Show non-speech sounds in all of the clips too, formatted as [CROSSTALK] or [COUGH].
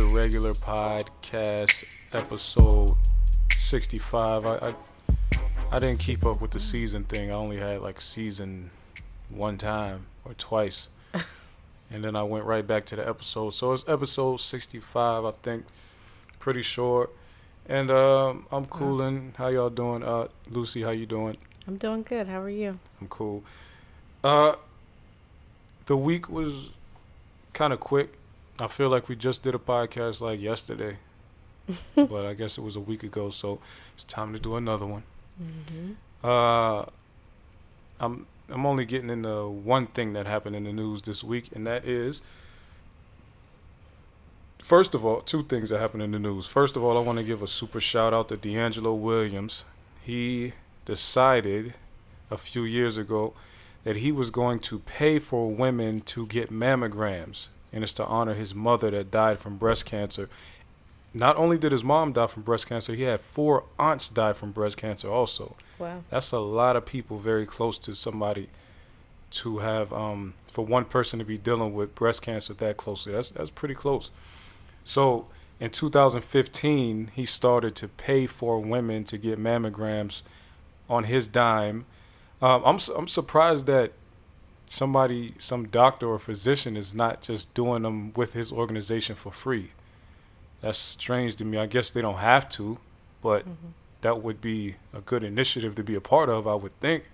the regular podcast, episode 65. I, I I didn't keep up with the season thing. I only had like season one time or twice, [LAUGHS] and then I went right back to the episode. So it's episode 65, I think. Pretty short. And um, I'm cooling. How y'all doing? Uh, Lucy, how you doing? I'm doing good. How are you? I'm cool. Uh, the week was kind of quick. I feel like we just did a podcast like yesterday, [LAUGHS] but I guess it was a week ago. So it's time to do another one. Mm-hmm. Uh, I'm I'm only getting into one thing that happened in the news this week, and that is. First of all, two things that happened in the news. First of all, I want to give a super shout out to DeAngelo Williams. He decided a few years ago that he was going to pay for women to get mammograms, and it's to honor his mother that died from breast cancer. Not only did his mom die from breast cancer, he had four aunts die from breast cancer also. Wow. That's a lot of people very close to somebody to have um, for one person to be dealing with breast cancer that closely. That's that's pretty close. So in 2015, he started to pay for women to get mammograms on his dime. Um, I'm I'm surprised that somebody, some doctor or physician, is not just doing them with his organization for free. That's strange to me. I guess they don't have to, but Mm-hmm. that would be a good initiative to be a part of. I would think.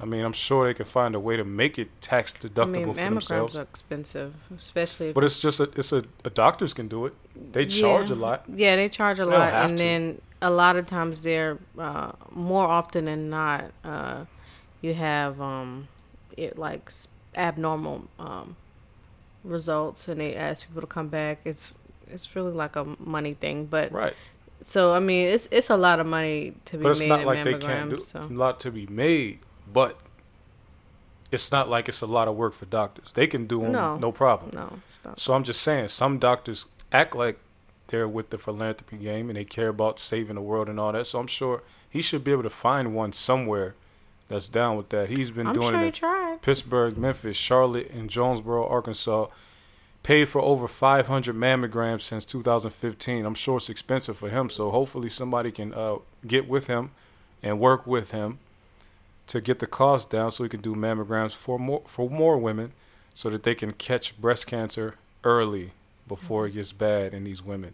I mean, I'm sure they can find a way to make it tax I deductible mean, for mammograms themselves. are expensive, especially. If But it's just a, it's a, a doctors can do it. They charge a lot. Yeah, they charge a They lot, and to. then a lot of times they're uh, more often than not, uh, you have um, it like abnormal um, results, and they ask people to come back. It's it's really like a money thing, but Right. so I mean, it's it's a lot of money to be But it's made not like they can't do so. a lot to be made. But it's not like it's a lot of work for doctors. They can do them No. no problem. No, stop. So I'm just saying, some doctors act like they're with the philanthropy game and they care about saving the world and all that. So I'm sure he should be able to find one somewhere that's down with that. He's been I'm doing sure it he. Pittsburgh, Memphis, Charlotte, and Jonesboro, Arkansas. Paid for over 500 mammograms since 2015. I'm sure it's expensive for him, so hopefully somebody can uh, get with him and work with him to get the cost down, so he can do mammograms for more for more women, so that they can catch breast cancer early before it gets bad in these women.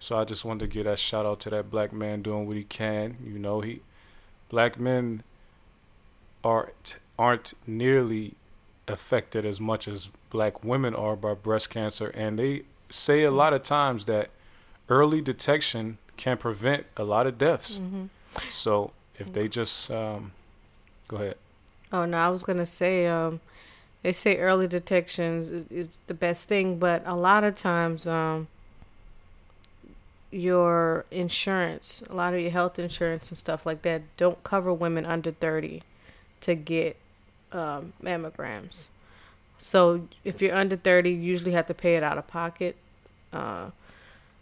So I just wanted to give that shout out to that black man doing what he can. You know, he black men aren't aren't nearly affected as much as black women are by breast cancer and they say a lot of times that early detection can prevent a lot of deaths. Hmm so if they just um, go ahead. Oh no, I was gonna say, um, they say early detection is, is the best thing, but a lot of times, um, your insurance, a lot of your health insurance and stuff like that, don't cover women under thirty to get um, mammograms. So if you're under thirty, you usually have to pay it out of pocket. Uh,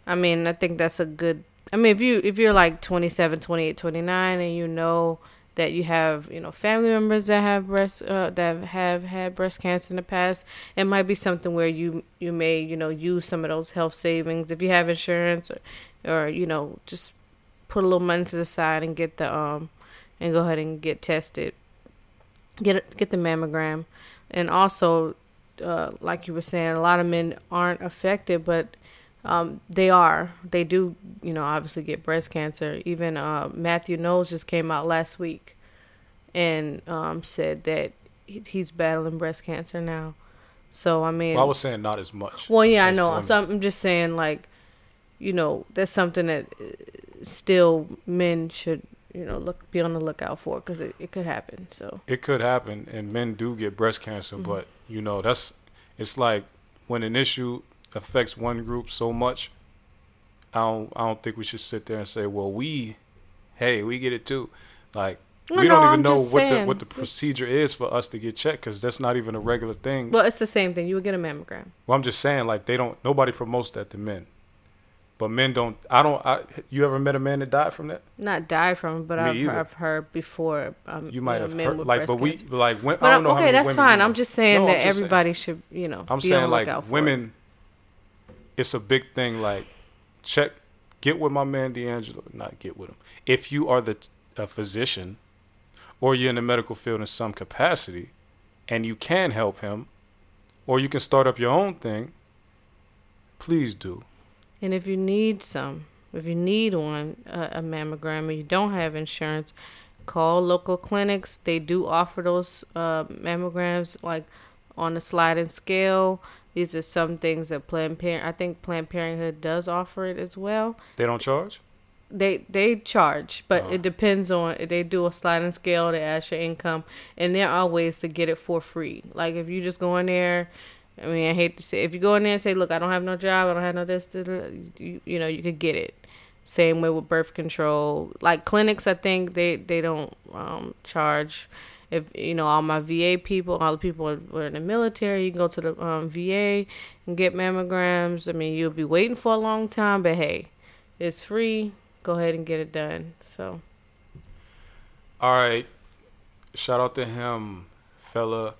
I mean, I think that's a good. I mean, if you if you're like 27, 28, 29 and you know that you have you know family members that have breast uh, that have had breast cancer in the past it might be something where you you may you know use some of those health savings if you have insurance or, or you know just put a little money to the side and get the um and go ahead and get tested get get the mammogram and also uh, like you were saying a lot of men aren't affected but um, they are. They do, you know, obviously get breast cancer. Even uh, Matthew Knowles just came out last week and um, said that he's battling breast cancer now. So I mean, well, i was saying not as much well, yeah, I know. women. So I'm just saying, like, you know, that's something that uh, still men should, you know, look be on the lookout for because it, it could happen. So it could happen and men do get breast cancer Mhm. but you know that's it's like when an issue affects one group so much i don't i don't think we should sit there and say well we hey we get it too like we no, don't even I'm know what the what the procedure is for us to get checked because that's not even a regular thing well, it's the same thing. You would get a mammogram. well i'm just saying like they don't nobody promotes that to men but men don't i don't I, you ever met a man that died from that Not die from it, but I've. I've heard before. Um, you might know, have heard like but we like when, But i don't know how okay, that's women fine. I'm just saying No, that just saying. everybody should, you know, I'm be saying like for it. women it's a big thing. Like, check, get with my man DeAngelo. Not get with him. If you are the a physician, or you're in the medical field in some capacity, and you can help him, or you can start up your own thing. Please do. And if you need some, if you need one, uh, a mammogram, and you don't have insurance, call local clinics. They do offer those uh, mammograms, like on a sliding scale. These are some things that Planned Parent. I think Planned Parenthood does offer it as well. They don't charge. They they charge, but oh. it depends on. They do a sliding scale. They ask your income, and there are ways to get it for free. Like if you just go in there. I mean, I hate to say, if you go in there and say, "Look, I don't have no job. I don't have no this," you, you know, you could get it. Same way with birth control. Like clinics, I think they they don't um, charge. If you know all my VA people, all the people were in the military, you can go to the um, VA and get mammograms. I mean, you'll be waiting for a long time, but hey, it's free. Go ahead and get it done. So. All right, shout out to him, fella.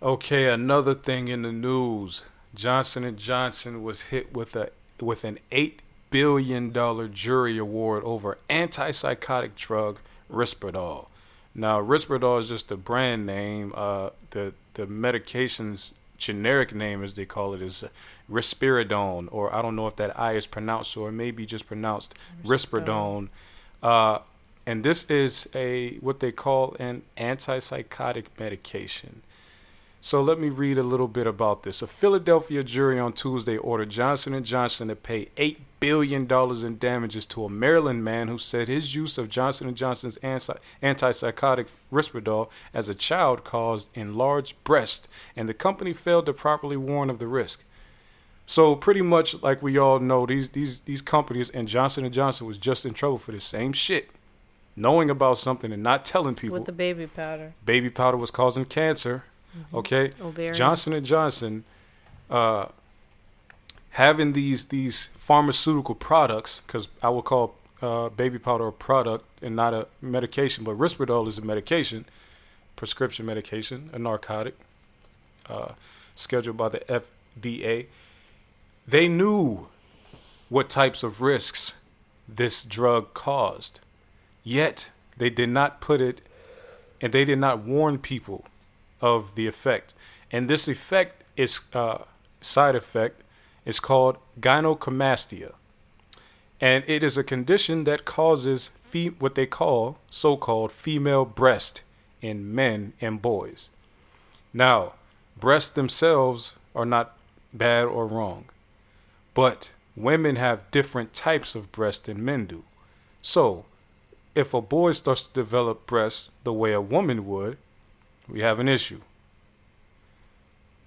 Okay, another thing in the news: Johnson and Johnson was hit with a with an eight billion dollar jury award over antipsychotic drug Risperdal. Now, Risperdal is just a brand name. Uh, the the medication's generic name, as they call it, is risperidone, or I don't know if that I is pronounced or it may be just pronounced Risperdone. Uh, and this is a what they call an antipsychotic medication. So let me read a little bit about this. A Philadelphia jury on Tuesday ordered Johnson & Johnson to pay 8 billion dollars in damages to a Maryland man who said his use of Johnson & Johnson's antipsychotic Risperdal as a child caused enlarged breast and the company failed to properly warn of the risk. So pretty much like we all know these these these companies and Johnson & Johnson was just in trouble for the same shit. Knowing about something and not telling people. With the baby powder. Baby powder was causing cancer Mm-hmm. Okay, Ovarian. Johnson and Johnson, uh, having these these pharmaceutical products, because I would call uh, baby powder a product and not a medication, but Risperdal is a medication, prescription medication, a narcotic, uh, scheduled by the FDA. They knew what types of risks this drug caused, yet they did not put it, and they did not warn people of the effect. And this effect is uh, side effect is called gynecomastia. And it is a condition that causes fe- what they call so-called female breast in men and boys. Now, breasts themselves are not bad or wrong, but women have different types of breasts than men do. So, if a boy starts to develop breasts the way a woman would, we have an issue.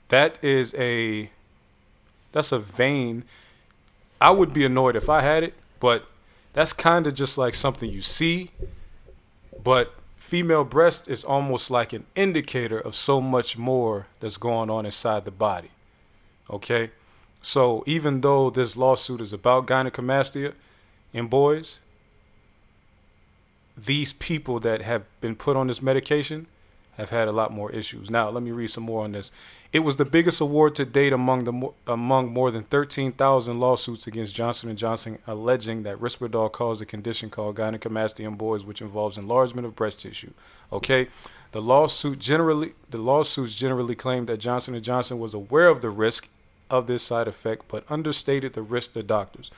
That is a that's a vein. I would be annoyed if I had it, but that's kind of just like something you see. But female breast is almost like an indicator of so much more that's going on inside the body. Okay? So even though this lawsuit is about gynecomastia in boys, these people that have been put on this medication have had a lot more issues. Now, let me read some more on this. It was the biggest award to date among the among more than 13,000 lawsuits against Johnson & Johnson alleging that Risperdal caused a condition called gynecomastia in boys which involves enlargement of breast tissue. Okay? The lawsuit generally the lawsuits generally claimed that Johnson & Johnson was aware of the risk of this side effect but understated the risk to doctors.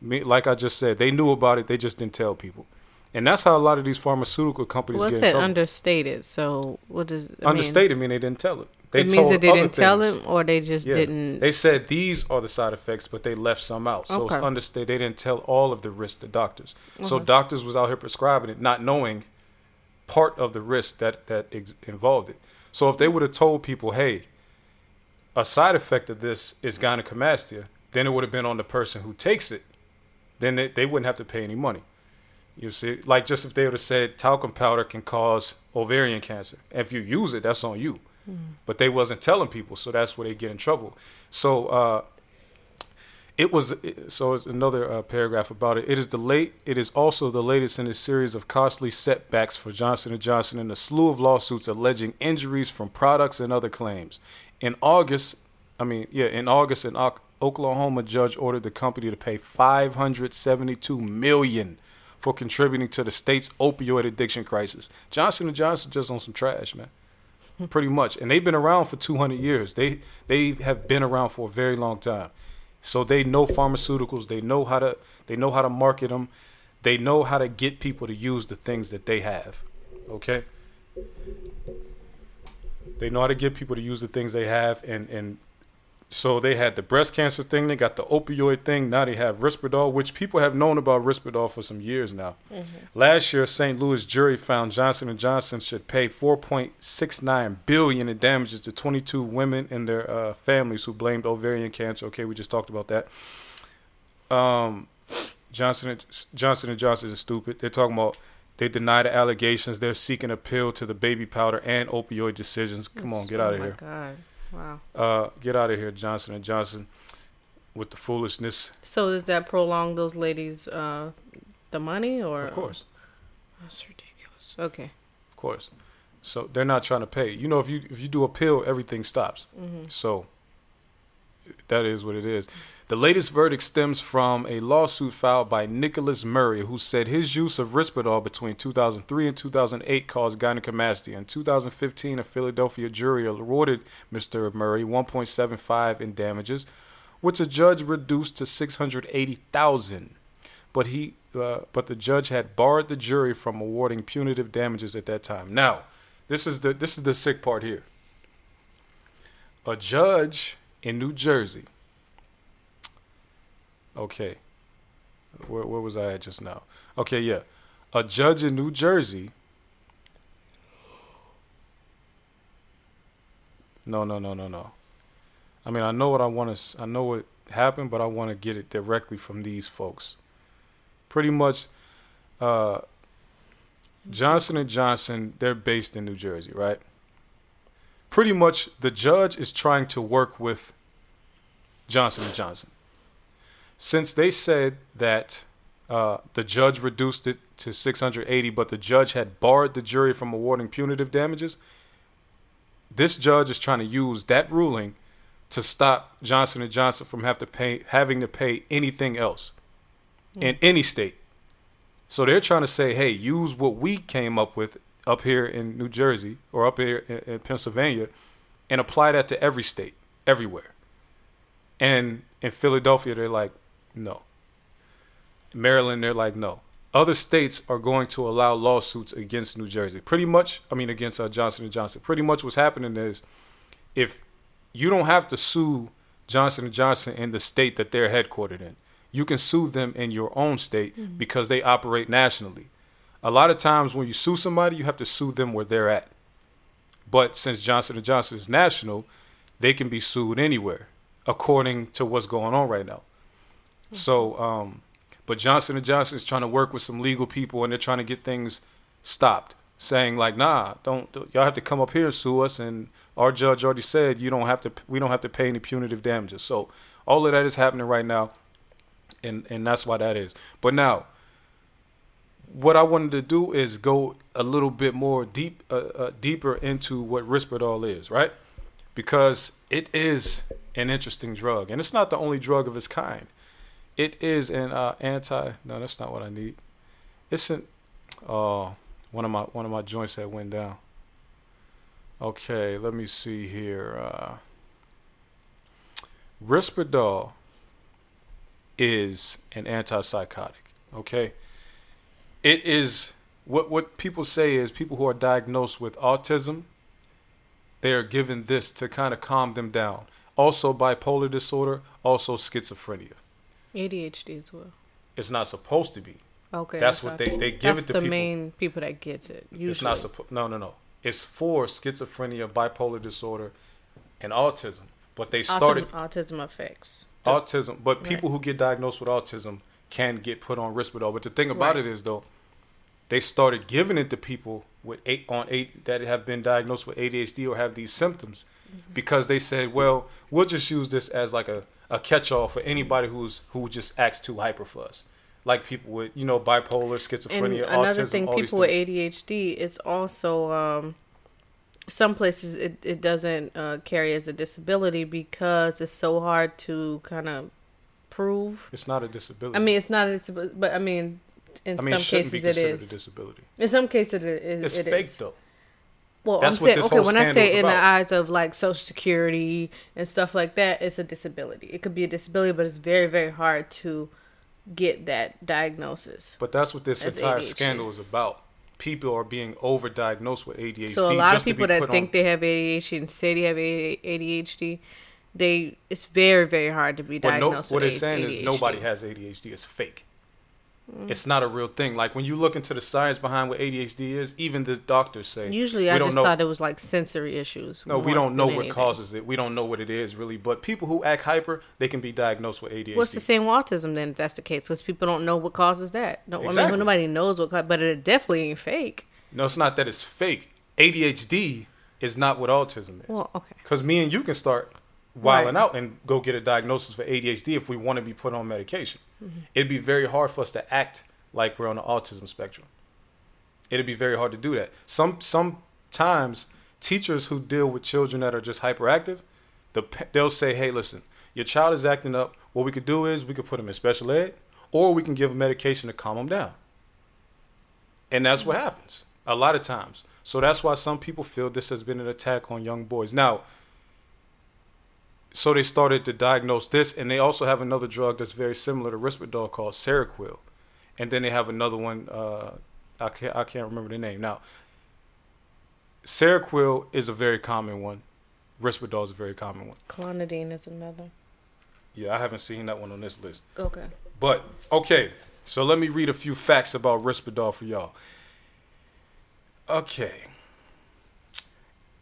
Me, like I just said, they knew about it, they just didn't tell people. And that's how a lot of these pharmaceutical companies What's get in trouble. understated? So what does I understated mean? mean they didn't tell it. They it means that they didn't tell him, or they just yeah. didn't. They said these are the side effects, but they left some out. So okay. it's understated. They didn't tell all of the risk to doctors. Okay. So doctors was out here prescribing it, not knowing part of the risk that that ex- involved it. So if they would have told people, hey, a side effect of this is gynecomastia, then it would have been on the person who takes it. Then they, they wouldn't have to pay any money. You see, like just if they would have said talcum powder can cause ovarian cancer. If you use it, that's on you. Mm-hmm. But they wasn't telling people, so that's where they get in trouble. So uh, it was. So it's another uh, paragraph about it. It is the late. It is also the latest in a series of costly setbacks for Johnson and Johnson and a slew of lawsuits alleging injuries from products and other claims. In August, I mean, yeah, in August and Oklahoma judge ordered the company to pay 572 million for contributing to the state's opioid addiction crisis. Johnson and Johnson just on some trash, man. [LAUGHS] Pretty much, and they've been around for 200 years. They they have been around for a very long time, so they know pharmaceuticals. They know how to they know how to market them. They know how to get people to use the things that they have. Okay. They know how to get people to use the things they have, and and so they had the breast cancer thing. They got the opioid thing. Now they have Risperdal, which people have known about Risperdal for some years now. Mm-hmm. Last year, St. Louis jury found Johnson and Johnson should pay 4.69 billion in damages to 22 women and their uh, families who blamed ovarian cancer. Okay, we just talked about that. Um, Johnson and, Johnson and Johnson is stupid. They're talking about they deny the allegations. They're seeking appeal to the baby powder and opioid decisions. Come on, get out of oh here. God. Wow. Uh, get out of here, Johnson and Johnson, with the foolishness. So does that prolong those ladies uh, the money or? Of course. That's ridiculous. Okay. Of course. So they're not trying to pay. You know, if you if you do a pill, everything stops. Mm-hmm. So that is what it is. The latest verdict stems from a lawsuit filed by Nicholas Murray, who said his use of Risperdal between 2003 and 2008 caused gynecomastia. In 2015, a Philadelphia jury awarded Mr. Murray 1.75 in damages, which a judge reduced to 680,000. But he, uh, but the judge had barred the jury from awarding punitive damages at that time. Now, this is the this is the sick part here. A judge in New Jersey Okay. Where, where was I at just now? Okay, yeah. A judge in New Jersey. No, no, no, no, no. I mean, I know what I want to. I know what happened, but I want to get it directly from these folks. Pretty much, uh, Johnson and Johnson. They're based in New Jersey, right? Pretty much, the judge is trying to work with Johnson and Johnson since they said that uh, the judge reduced it to 680, but the judge had barred the jury from awarding punitive damages, this judge is trying to use that ruling to stop Johnson and Johnson from have to pay, having to pay anything else mm. in any state. So they're trying to say, hey, use what we came up with up here in New Jersey or up here in, in Pennsylvania and apply that to every state, everywhere. And in Philadelphia, they're like, no. Maryland, they're like, no. Other states are going to allow lawsuits against New Jersey. Pretty much, I mean, against uh, Johnson and Johnson. Pretty much, what's happening is, if you don't have to sue Johnson and Johnson in the state that they're headquartered in, you can sue them in your own state mm-hmm. because they operate nationally. A lot of times, when you sue somebody, you have to sue them where they're at. But since Johnson and Johnson is national, they can be sued anywhere, according to what's going on right now. So, um, but Johnson and Johnson is trying to work with some legal people, and they're trying to get things stopped, saying like, "Nah, don't, y'all have to come up here and sue us." And our judge already said you don't have to. We don't have to pay any punitive damages. So all of that is happening right now, and and that's why that is. But now, what I wanted to do is go a little bit more deep, uh, uh, deeper into what Risperdal is, right? Because it is an interesting drug, and it's not the only drug of its kind. It is an uh, anti. No, that's not what I need. It's an. Uh, one of my one of my joints that went down. Okay, let me see here. Uh, Risperdal is an antipsychotic. Okay, it is what what people say is people who are diagnosed with autism. They are given this to kind of calm them down. Also, bipolar disorder, also schizophrenia. ADHD as well. It's not supposed to be. Okay. That's what they, they give it to the people. main people that gets it. Usually. It's not supposed. No, no, no. It's for schizophrenia, bipolar disorder, and autism. But they started autism, autism effects. Autism, but people right. who get diagnosed with autism can get put on Risperdal. But the thing about right. it is, though, they started giving it to people with eight on eight that have been diagnosed with ADHD or have these symptoms, mm-hmm. because they said, well, we'll just use this as like a a catch-all for anybody who's who just acts too hyper for us like people with you know bipolar schizophrenia and another autism, thing people with adhd is also um, some places it, it doesn't uh, carry as a disability because it's so hard to kind of prove. It's not a disability. I mean, it's not a disability, but I mean, in I mean, it some shouldn't cases it considered is. a disability. In some cases it is. It's it fake is. though. Well, That's I'm what saying okay. When I say in the eyes of like Social Security and stuff like that, it's a disability. It could be a disability, but it's very very hard to get that diagnosis. But that's what this entire ADHD. scandal is about. People are being overdiagnosed with ADHD. So a lot of people that think on- they have ADHD and say they have ADHD, they it's very very hard to be What, no, diagnosed what with it's saying is nobody has ADHD. It's fake. Mm. It's not a real thing. Like when you look into the science behind what ADHD is, even the doctors say Usually, I just know. thought it was like sensory issues. no, we don't know what anything. causes it. We don't know what it is really. But people who act hyper, they can be diagnosed with ADHD. Well, the same with autism then, if that's the case, because people don't know what causes that. No, I Exactly. mean, nobody knows what, but it definitely ain't fake. No, it's not that it's fake. ADHD is not what autism is. Well, okay. Because me and you can start wilding Right. out and go get a diagnosis for ADHD if we want to be put on medication. Mm-hmm. It'd be very hard for us to act like we're on the autism spectrum. It'd be very hard to do that. Some sometimes teachers who deal with children that are just hyperactive, the they'll say, "Hey, listen, your child is acting up. What we could do is we could put them in special ed, or we can give them medication to calm them down." And that's what happens a lot of times. So that's why some people feel this has been an attack on young boys. Now, so they started to diagnose this, and they also have another drug that's very similar to Risperdal called Seroquel, and then they have another one. Uh, I can't I can't remember the name now. Seroquel is a very common one. Risperdal is a very common one. Clonidine is another. Yeah, I haven't seen that one on this list. Okay. But okay, so let me read a few facts about Risperdal for y'all. Okay.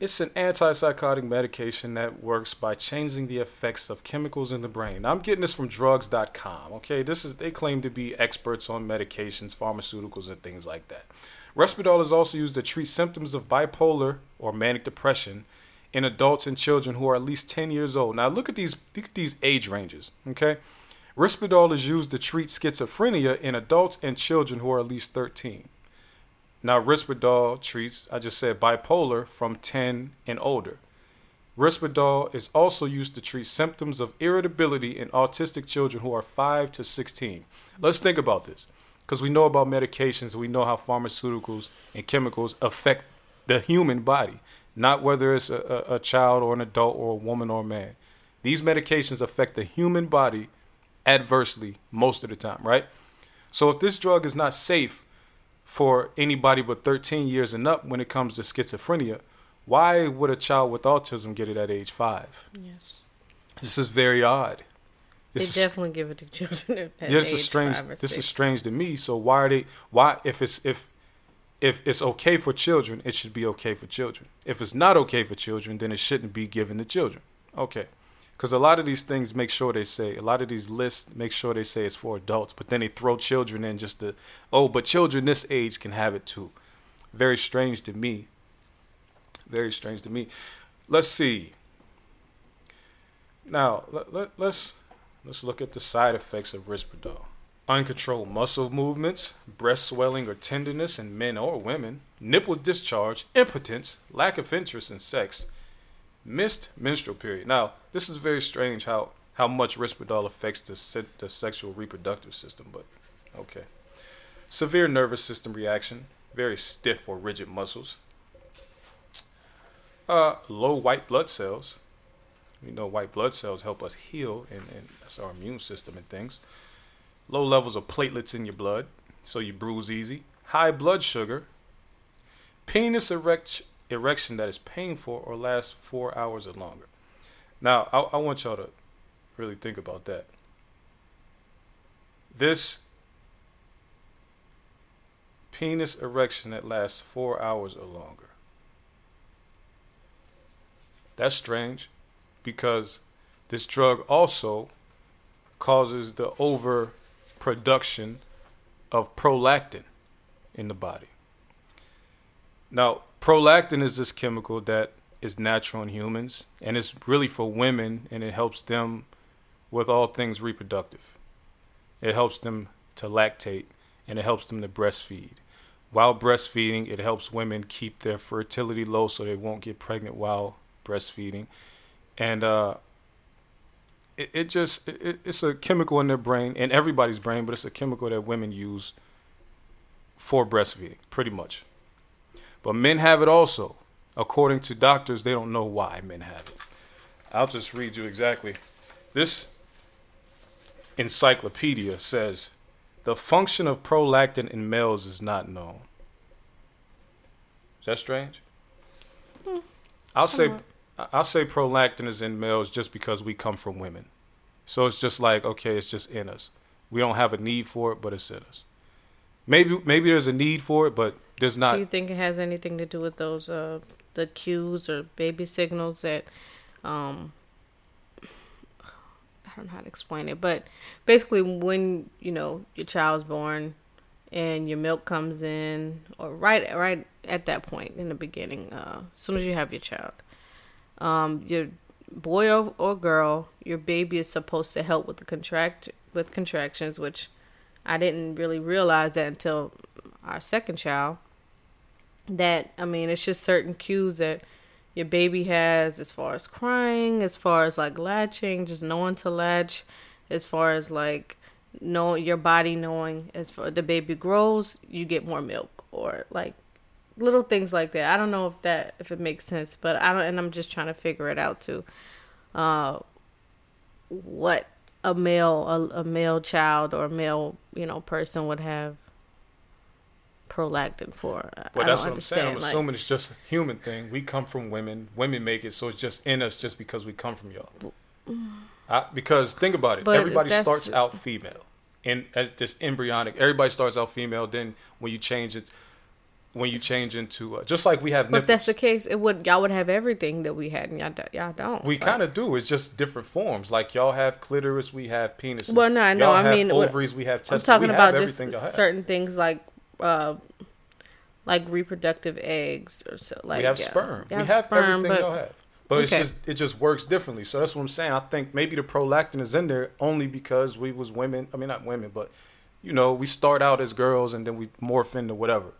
It's an antipsychotic medication that works by changing the effects of chemicals in the brain. Now, I'm getting this from drugs.com. Okay, this is they claim to be experts on medications, pharmaceuticals, and things like that. Risperdal is also used to treat symptoms of bipolar or manic depression in adults and children who are at least 10 years old. Now, look at these look at these age ranges. Okay, Risperdal is used to treat schizophrenia in adults and children who are at least 13. Now, Risperdal treats, I just said, bipolar from 10 and older. Risperdal is also used to treat symptoms of irritability in autistic children who are 5 to 16. Let's think about this because we know about medications, we know how pharmaceuticals and chemicals affect the human body, not whether it's a, a, a child or an adult or a woman or a man. These medications affect the human body adversely most of the time, right? So if this drug is not safe for anybody but 13 years and up when it comes to schizophrenia, why would a child with autism get it at age five? Yes. This is very odd. This is, they definitely give it to children [LAUGHS] at yeah, this is strange. This is strange to me. So why are they? Why if it's if if it's okay for children, it should be okay for children. If it's not okay for children, then it shouldn't be given to children. Okay. Because a lot of these things make sure they say, a lot of these lists make sure they say it's for adults, but then they throw children in just to, oh, but children this age can have it too. Very strange to me. Very strange to me. Let's see. Now, let, let, let's let's look at the side effects of Risperdal. Uncontrolled muscle movements, breast swelling or tenderness in men or women, nipple discharge, impotence, lack of interest in sex, missed menstrual period. Now, this is very strange how, how much Risperdal affects the, se- the sexual reproductive system, but okay. Severe nervous system reaction, very stiff or rigid muscles. Uh, low white blood cells. We know white blood cells help us heal, and, and that's our immune system and things. Low levels of platelets in your blood, so you bruise easy. High blood sugar. Penis erect, erection that is painful or lasts four hours or longer. Now, I, I want y'all to really think about that. This penis erection that lasts four hours or longer. That's strange because this drug also causes the overproduction of prolactin in the body. Now, prolactin is this chemical that is natural in humans and it's really for women and it helps them with all things reproductive. It helps them to lactate and it helps them to breastfeed. while breastfeeding. It helps women keep their fertility low so they won't get pregnant while breastfeeding. And uh, it, it just it, it's a chemical in their brain, in everybody's brain, but it's a chemical that women use for breastfeeding, pretty much. But men have it also. According to doctors, they don't know why men have it. I'll just read you exactly. This encyclopedia says the function of prolactin in males is not known. Is that strange? Hmm, I'll say. I'll say prolactin is in males just because we come from women. So it's just like okay, it's just in us. We don't have a need for it, but it's in us. Maybe maybe there's a need for it, but there's not. Do you think it has anything to do with those uh the cues or baby signals that um I don't know how to explain it, but basically when, you know, your child's born and your milk comes in or right right at that point in the beginning, uh as soon as you have your child. Um your boy or, or girl, your baby is supposed to help with the contract with contractions, which I didn't really realize that until our second child that I mean it's just certain cues that your baby has as far as crying, as far as like latching, just knowing to latch, as far as like know your body knowing as far the baby grows, you get more milk or like little things like that. I don't know if that if it makes sense, but I don't and I'm just trying to figure it out too. Uh what a male a, a male child or a male, you know, person would have prolactin for. I- Well, that's don't what I'm saying. I'm like- assuming it's just a human thing. We come from women. Women make it, so it's just in us just because we come from y'all. I, because think about it. Everybody starts out female, and as this embryonic. Everybody starts out female. Then when you change it, when you change into uh, just like we have But if that's the case, it would y'all would have everything that we had, and y'all, do- y'all don't. we Like- kind of do. It's just different forms. Like y'all have clitoris, we have penises. Well, no, I know. I mean, ovaries, we have I'm testicles. talking we about just certain things like, uh, like reproductive eggs or so. Like we have yeah. sperm. We have sperm, everything but y'all have. But it's just it just works differently. So that's what I'm saying. I think maybe the prolactin is in there only because we was women. I mean not women, but you know, we start out as girls and then we morph into whatever.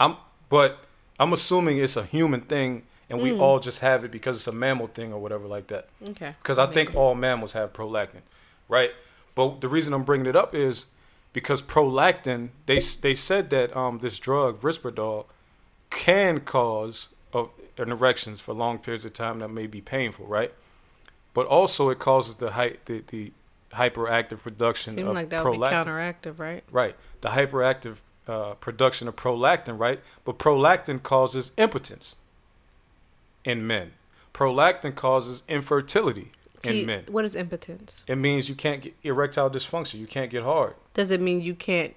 I'm but I'm assuming it's a human thing and we Mm. all just have it because it's a mammal thing or whatever like that. okay. Because I think all mammals have prolactin, right? But the reason I'm bringing it up is because prolactin, they they said that um, this drug Risperdal can cause uh, an erections for long periods of time that may be painful, right? But also it causes the hy- the, the hyperactive production Seemed of like that would be prolactin. counteractive, right? Right. The hyperactive uh, production of prolactin, right? But prolactin causes impotence in men. Prolactin causes infertility in He- men. What is impotence? It means you can't get erectile dysfunction. You can't get hard. Does it mean you can't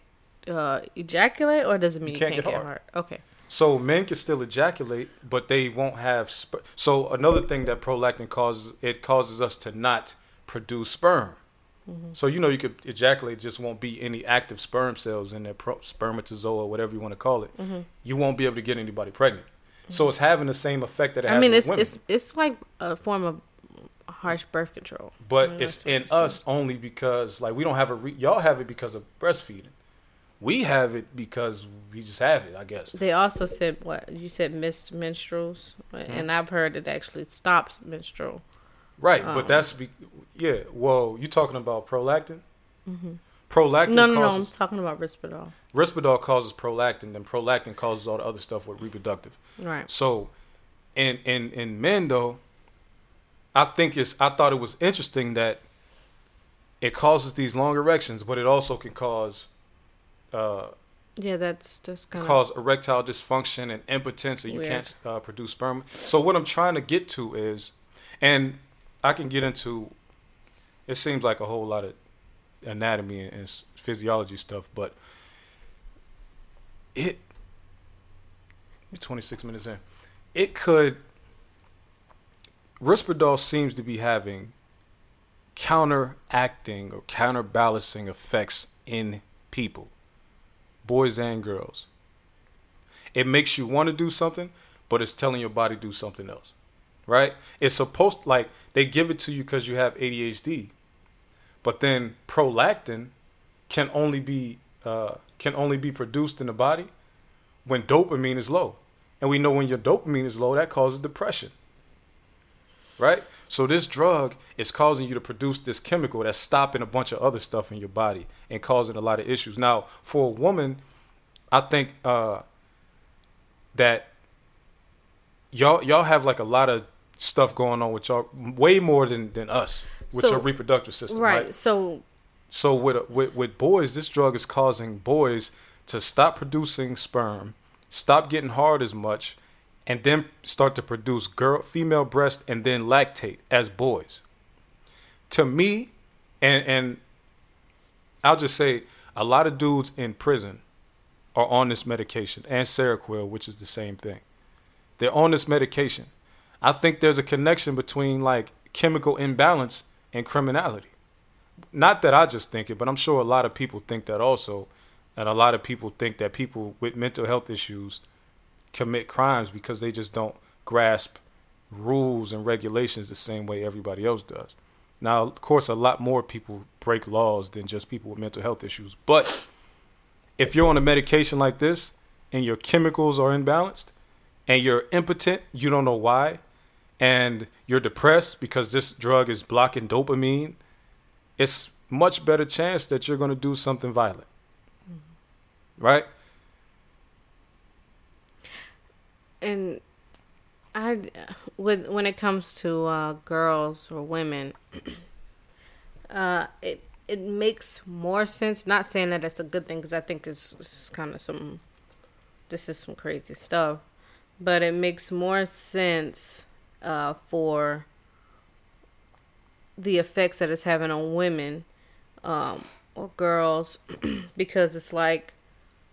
uh, ejaculate, or does it mean you, can't can't, get get, hard. hard? Okay. So men can still ejaculate, but they won't have. Sp- so another thing that prolactin causes, it causes us to not produce sperm. Mm-hmm. So you know you could ejaculate, just won't be any active sperm cells in there, pro- spermatozoa, whatever you want to call it. Mm-hmm. You won't be able to get anybody pregnant. So it's having the same effect that it has I mean, it's it's it's like a form of harsh birth control. but Yeah, it's in us only because like we don't have a re- y'all have it because of breastfeeding. We have it because we just have it, I guess. They also said what you said missed menstruals, Mm-hmm. and I've heard it actually stops menstrual. Right, Um, but that's be- yeah. Well, you talking about prolactin? Prolactin Mm-hmm. No, no, no. I'm talking about Risperdal. Risperdal causes prolactin, then prolactin causes all the other stuff with reproductive. Right. So, in in in men though, I think it's I thought it was interesting that it causes these long erections, but it also can cause uh, Yeah, that's that's kind of cause erectile dysfunction and impotence, and you Weird. can't uh, produce sperm. So what I'm trying to get to is, and I can get into. It seems like a whole lot of anatomy and, and physiology stuff, but it. 26 minutes in, it could. Risperdal seems to be having counteracting or counterbalancing effects in people boys and girls. It makes you want to do something, but it's telling your body to do something else. Right? It's supposed like they give it to you because you have ADHD, but then prolactin can only be uh, can only be produced in the body when dopamine is low. And we know when your dopamine is low, that causes depression. Right? So this drug is causing you to produce this chemical that's stopping a bunch of other stuff in your body and causing a lot of issues. Now, for a woman, I think uh, that y'all y'all have like a lot of stuff going on with y'all, way more than than us with So- your reproductive system. right. right? So So with, with with boys, this drug is causing boys to stop producing sperm, stop getting hard as much, and then start to produce girl female breast and then lactate as boys. To me, and and I'll just say a lot of dudes in prison are on this medication and Seroquel, which is the same thing. They're on this medication. I think there's a connection between like chemical imbalance and criminality not that I just think it, but I'm sure a lot of people think that also. And a lot of people think that people with mental health issues commit crimes because they just don't grasp rules and regulations the same way everybody else does. Now, of course, a lot more people break laws than just people with mental health issues. But if you're on a medication like this and your chemicals are imbalanced and you're impotent, you don't know why, and you're depressed because this drug is blocking dopamine it's much better chance that you're going to do something violent. Mm-hmm. Right? And I with when it comes to uh, girls or women, [CLEARS THROAT] uh, it it makes more sense. Not saying that it's a good thing because I think it's, it's kind of some this is some crazy stuff, but it makes more sense uh, for the effects that it's having on women um, or girls [CLEARS THROAT] because it's like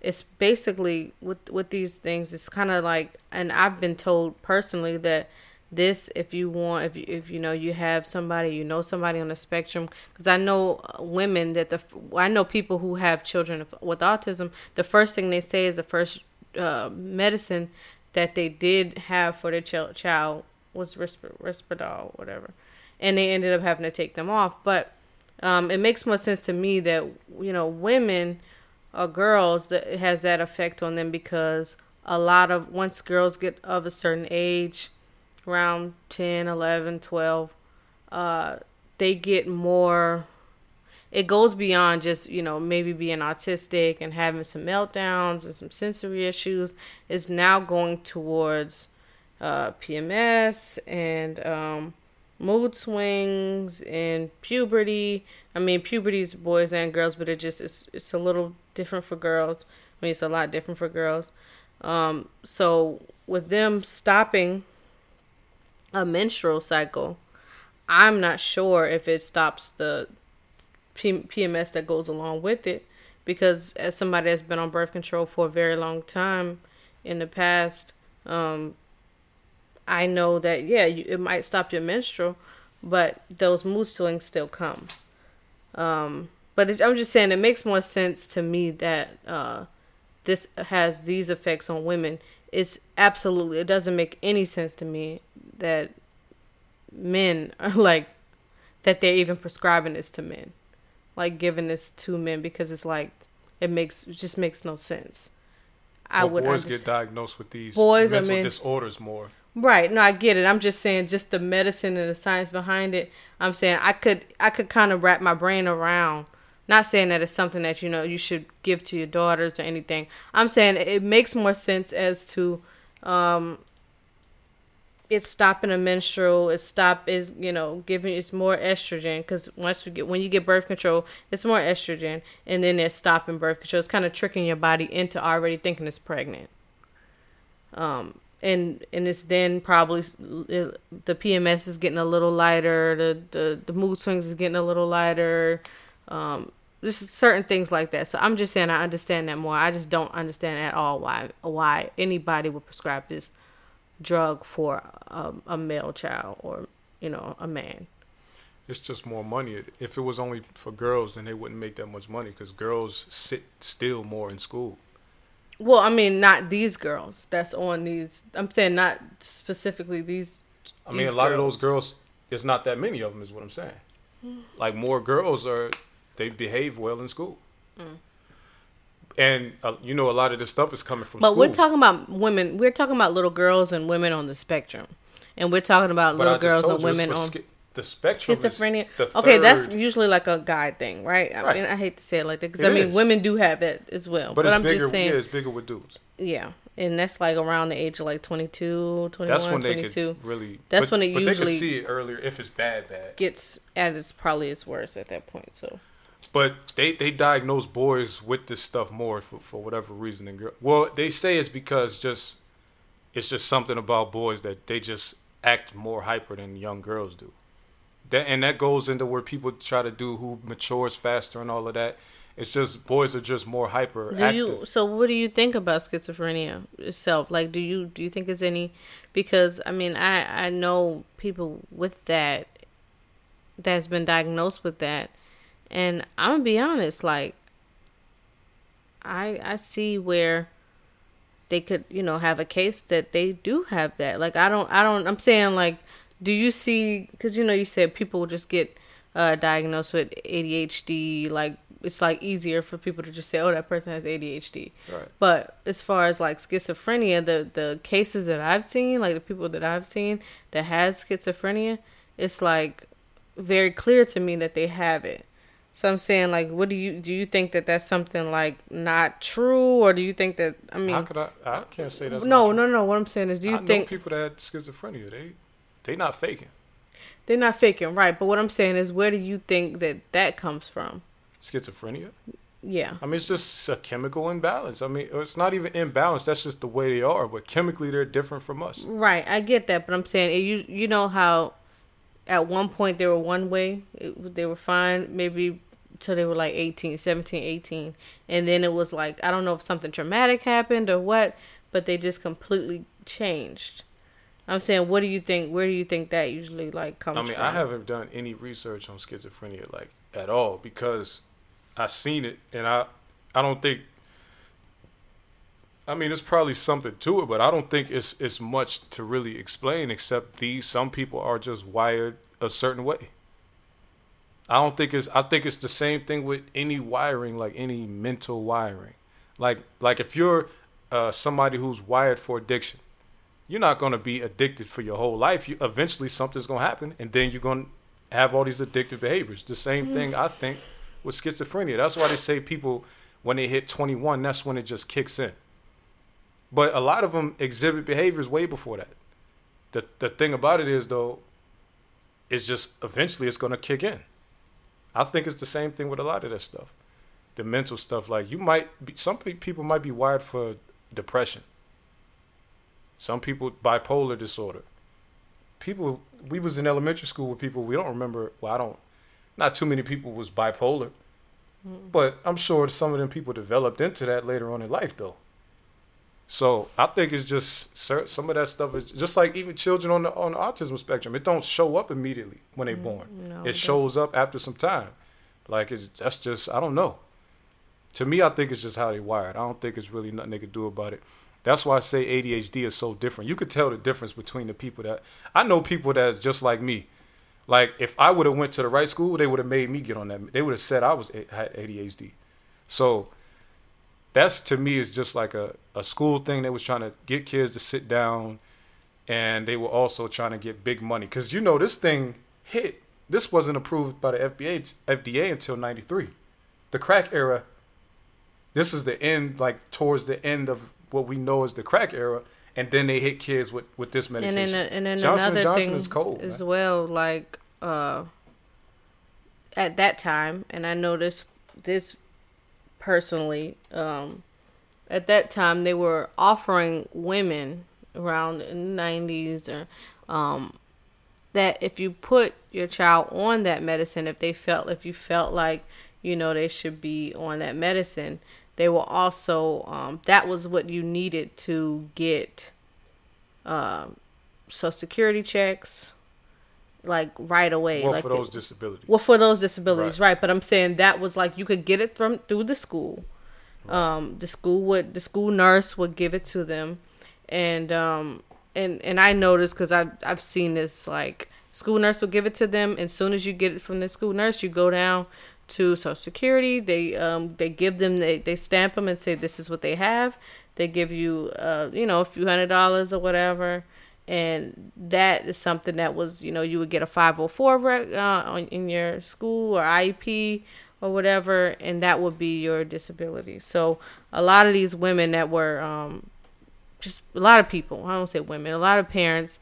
it's basically with with these things it's kind of like and I've been told personally that this if you want if you, if you know you have somebody you know somebody on the spectrum because I know uh, women that the I know people who have children with autism. The first thing they say is the first uh, medicine that they did have for their ch- child was Risp- Risperdal whatever. And they ended up having to take them off. But um, it makes more sense to me that you know women or girls that has that effect on them because a lot of once girls get of a certain age around 10 11 12 uh, they get more it goes beyond just you know maybe being autistic and having some meltdowns and some sensory issues. It's now going towards uh, pms and um, mood swings and puberty. I mean, puberty's boys and girls, but it just it's it's a little different for girls. I mean, it's a lot different for girls. Um, so with them stopping a menstrual cycle, I'm not sure if it stops the P- PMS that goes along with it, because as somebody that's been on birth control for a very long time in the past, um, I know that yeah, you, it might stop your menstrual, but those mood swings still come. Um, but it, I'm just saying it makes more sense to me that uh, this has these effects on women. It's absolutely it doesn't make any sense to me that men are [LAUGHS] like that they're even prescribing this to men, like giving this to men because it's like it makes it just makes no sense. I Well, would boys understand. get diagnosed with these Boys, mental disorders more. Right. No, I get it. I'm just saying just the medicine and the science behind it. I'm saying I could I could kind of wrap my brain around. Not saying that it's something that you know you should give to your daughters or anything. I'm saying it makes more sense as to um it's stopping a menstrual, it's stop is you know giving it's more estrogen because once we get when you get birth control, it's more estrogen, and then it's stopping birth control. It's kind of tricking your body into already thinking it's pregnant. Um, and and it's then probably it, the PMS is getting a little lighter, the the, the mood swings is getting a little lighter, um, just certain things like that. So I'm just saying I understand that more. I just don't understand at all why why anybody would prescribe this drug for a, a male child or you know a man. It's just more money. If it was only for girls, then they wouldn't make that much money because girls sit still more in school. Well, I mean, not these girls. That's on these. I'm saying not specifically these. I mean, a these lot of those girls, there's not that many of them, is what I'm saying. Like more girls are, they behave well in school. and uh, you know a lot of this stuff is coming from. But school. we're talking about women. We're talking about little girls and women on the spectrum, and we're talking about But little girls and women on schi- the spectrum. is schizophrenia. the Okay, that's usually like a guy thing, right? I Right. mean, I hate to say it like that because I mean, is. women do have it as well. but, But, it's I'm bigger. just saying, yeah, it's bigger with dudes. yeah, and that's like around the age of like 22, 21, That's when they 22 could really. That's but, when it but usually- they see it earlier if it's bad, bad. gets at its probably its worst at that point. So But they they diagnose boys with this stuff more for, for whatever reason than girls. Well, they say it's because just it's just something about boys that they just act more hyper than young girls do. That and that goes into where people try to do who matures faster and all of that. It's just boys are just more hyper do you? So what do you think about schizophrenia itself? Like, do you do you think there's any? Because I mean, I I know people with that that's been diagnosed with that, and I'm gonna be honest, like. I I see where they could you know have a case that they do have that like i don't i don't i'm saying like do you see because you know you said people just get uh diagnosed with adhd like it's like easier for people to just say oh that person has adhd Right. but as far as like schizophrenia the the cases that i've seen like the people that i've seen that has schizophrenia it's like very clear to me that they have it so I'm saying, like, what do you do? You think that that's something like not true, or do you think that I mean, How could I? I can't say that's no, no, no. What I'm saying is, do you I think know people that had schizophrenia? They they not faking they're not faking, right? But what I'm saying is, where do you think that that comes from? schizophrenia. Yeah, I mean, it's just a chemical imbalance. I mean, it's not even imbalance. That's just the way they are. But chemically, they're different from us. right. I get that, but I'm saying you you know how at one point they were one way, it, they were fine, maybe till they were like 18, 17, 18, and then it was like I don't know if something traumatic happened or what, but they just completely changed. I'm saying, what do you think? Where do you think that usually like comes I mean, from? I haven't done any research on schizophrenia like at all because I seen it and I I don't think. I mean, there's probably something to it, but I don't think it's it's much to really explain except these some people are just wired a certain way. I don't think it's I think it's the same thing with any wiring like any mental wiring. Like like if you're uh, somebody who's wired for addiction, you're not going to be addicted for your whole life. You eventually something's going to happen and then you're going to have all these addictive behaviors. The same thing mm. I think with schizophrenia. That's why they say people when they hit 21, that's when it just kicks in. But a lot of them exhibit behaviors way before that. The the thing about it is though, it's just eventually it's gonna kick in. I think it's the same thing with a lot of that stuff. The mental stuff, like you might be, some people might be wired for depression. Some people bipolar disorder. People, we was in elementary school with people we don't remember. Well, I don't. Not too many people was bipolar, but I'm sure some of them people developed into that later on in life, though. So I think it's just some of that stuff is just like even children on the on the autism spectrum. It don't show up immediately when they mm, born. no, it it shows up after some time. Like it's that's just I don't know. To me, I think it's just how they wired. I don't think it's really nothing they could do about it. That's why I say ADHD is so different. You could tell the difference between the people that I know. People that's just like me. Like if I would have went to the right school, they would have made me get on that. They would have said I was had ADHD. So that's to me is just like a, a school thing. They was trying to get kids to sit down, and they were also trying to get big money because you know this thing hit. This wasn't approved by the FDA until '93. The crack era. This is the end, like towards the end of what we know as the crack era, and then they hit kids with with this and medication. then and then Johnson another Johnson thing is cold, as man. well like uh at that time and i know this this personally um at that time they were offering women around the 90s or um that if you put your child on that medicine if they felt if you felt like you know they should be on that medicine they were also um that was what you needed to get um social security checks like right away well, like for the- those disabilities. well, for those disabilities, Right. right. But I'm saying that was like you could get it from through the school. Um, the school would the school nurse would give it to them, and um, and and I noticed because I've I've seen this like school nurse will give it to them, and as soon as you get it from the school nurse, you go down to Social Security. They um they give them they they stamp them and say this is what they have. They give you uh you know a few hundred dollars or whatever, and that is something that was you know you would get a five hundred four rec uh, in your school or IEP or whatever, and that would be your disability. So a lot of these women that were um just a lot of people I don't say women a lot of parents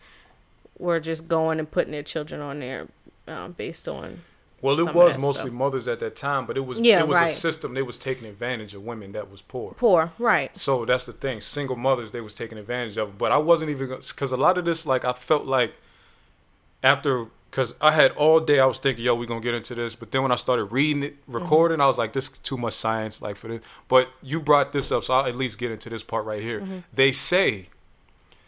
were just going and putting their children on there um, based on Well, it was mostly stuff. mothers at that time, but it was Yeah, it was a system they was taking advantage of women that was poor. poor right So that's the thing. Single mothers, they was taking advantage of. But I wasn't even because a lot of this, like, I felt like after because I had all day, I was thinking, yo, we gonna get into this. But then when I started reading it, mm-hmm. recording, I was like, this is too much science, like for this. But you brought this up, so I'll at least get into this part right here. Mm-hmm. They say,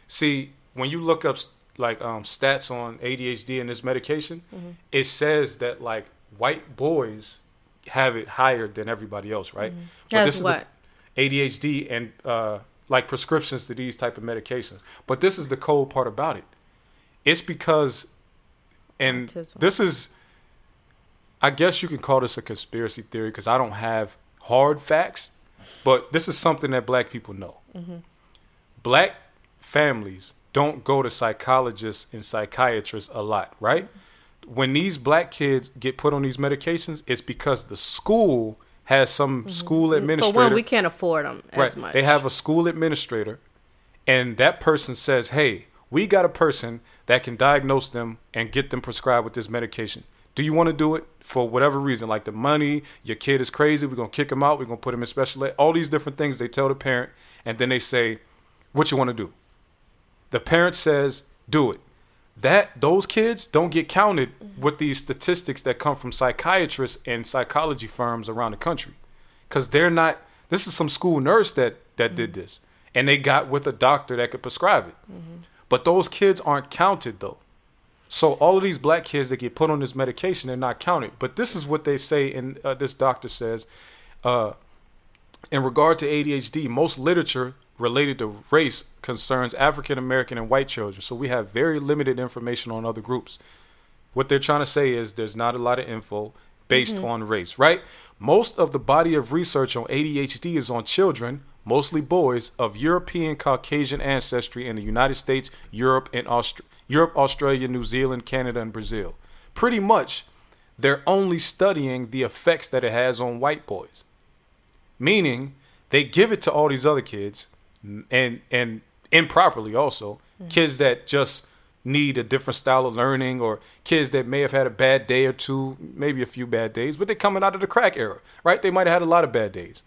see, when you look up like um, stats on ADHD and this medication, it says that like white boys have it higher than everybody else, right? But this is the- what? ADHD and uh, like prescriptions to these type of medications. But this is the cold part about it. It's because, and Autism. this is, I guess you can call this a conspiracy theory because I don't have hard facts, but this is something that black people know. Black families don't go to psychologists and psychiatrists a lot, right? When these black kids get put on these medications, it's because the school has some mm-hmm. school administrator. for one we can't afford them as Right. much They have a school administrator, and that person says, "Hey, we got a person that can diagnose them and get them prescribed with this medication. Do you want to do it for whatever reason? Like the money, your kid is crazy. We're gonna kick him out. We're gonna put him in special ed. All these different things they tell the parent, and then they say, "What you want to do?" The parent says, "Do it." That those kids don't get counted with these statistics that come from psychiatrists and psychology firms around the country. Because they're not this is some school nurse that that did this and they got with a doctor that could prescribe it. But those kids aren't counted though. So all of these black kids that get put on this medication they're not counted. But this is what they say and uh, this doctor says uh, in regard to adhd most literature related to race concerns african american and white children so we have very limited information on other groups what they're trying to say is there's not a lot of info based mm-hmm. on race, right? Most of the body of research on ADHD is on children, mostly boys, of European Caucasian ancestry in the United States, Europe, and Aust- Europe, Australia, New Zealand, Canada, and Brazil. Pretty much, they're only studying the effects that it has on white boys. Meaning, they give it to all these other kids, and and improperly also mm-hmm. kids that just need a different style of learning or kids that may have had a bad day or two maybe a few bad days but they're coming out of the crack era right? They might have had a lot of bad days.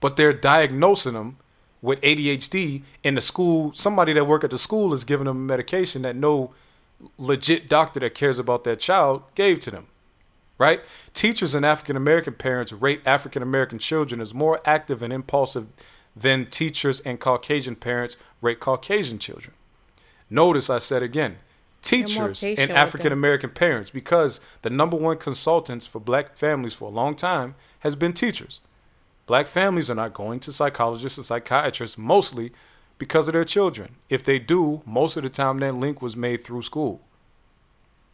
But they're diagnosing them with adhd in the school. Somebody that work at the school is giving them medication that no legit doctor that cares about that child gave to them right? Teachers and African American parents rate African American children as more active and impulsive than teachers and Caucasian parents rate Caucasian children. Notice I said again, teachers and African American parents because the number one consultants for black families for a long time has been teachers. Black families are not going to psychologists and psychiatrists mostly because of their children. If they do, most of the time that link was made through school.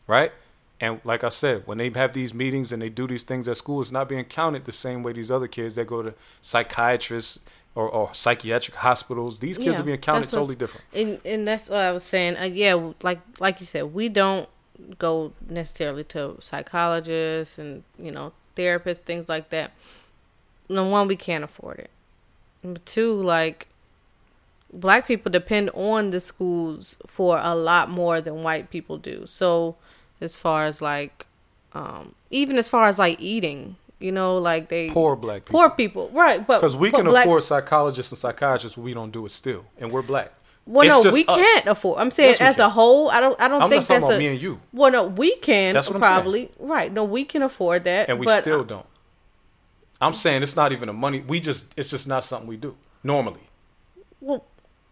Right? And like I said, when they have these meetings and they do these things at school, it's not being counted the same way these other kids that go to psychiatrists or, or psychiatric hospitals. These kids Yeah, are being counted totally different. And and that's what I was saying. Uh, yeah, like like you said, we don't go necessarily to psychologists and you know therapists, things like that. No one, we can't afford it. Number two, like black people depend on the schools for a lot more than white people do. So as far as like, um, even as far as like eating, you know, like they Poor black people. poor people, right? But Because we but can black- afford psychologists and psychiatrists, we don't do it still, and we're black. Well, It's no, we us. can't afford. I'm saying Yes, as a whole, I don't. I don't I'm think not that's about a. me and you, Well, no, we can That's what I'm saying. probably right. No, we can afford that, and we still don't. I'm saying it's not even a money. We just it's just not something we do normally. well,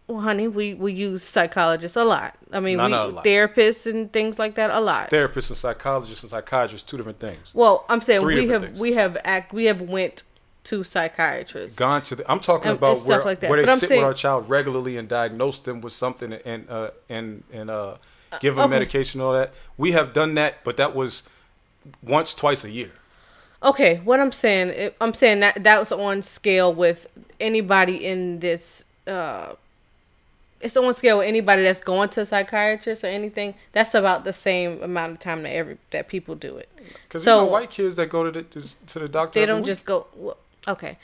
well, honey, we we use psychologists a lot. I mean, No, we not a lot. therapists and things like that a lot. Therapists and psychologists and psychiatrists, two different things. well, I'm saying Three we have things. we have act we have went to psychiatrists. Gone to the. I'm talking And- about and where, like where they I'm sit saying- with our child regularly and diagnose them with something and uh and and uh give them okay. medication and all that. We have done that, but that was once twice a year. Okay, what I'm saying, I'm saying that that was on scale with anybody in this. uh It's on scale with anybody that's going to a psychiatrist or anything. That's about the same amount of time that every that people do it. Because So- you know white kids that go to the to, the doctor. They don't week. just go. well, Okay,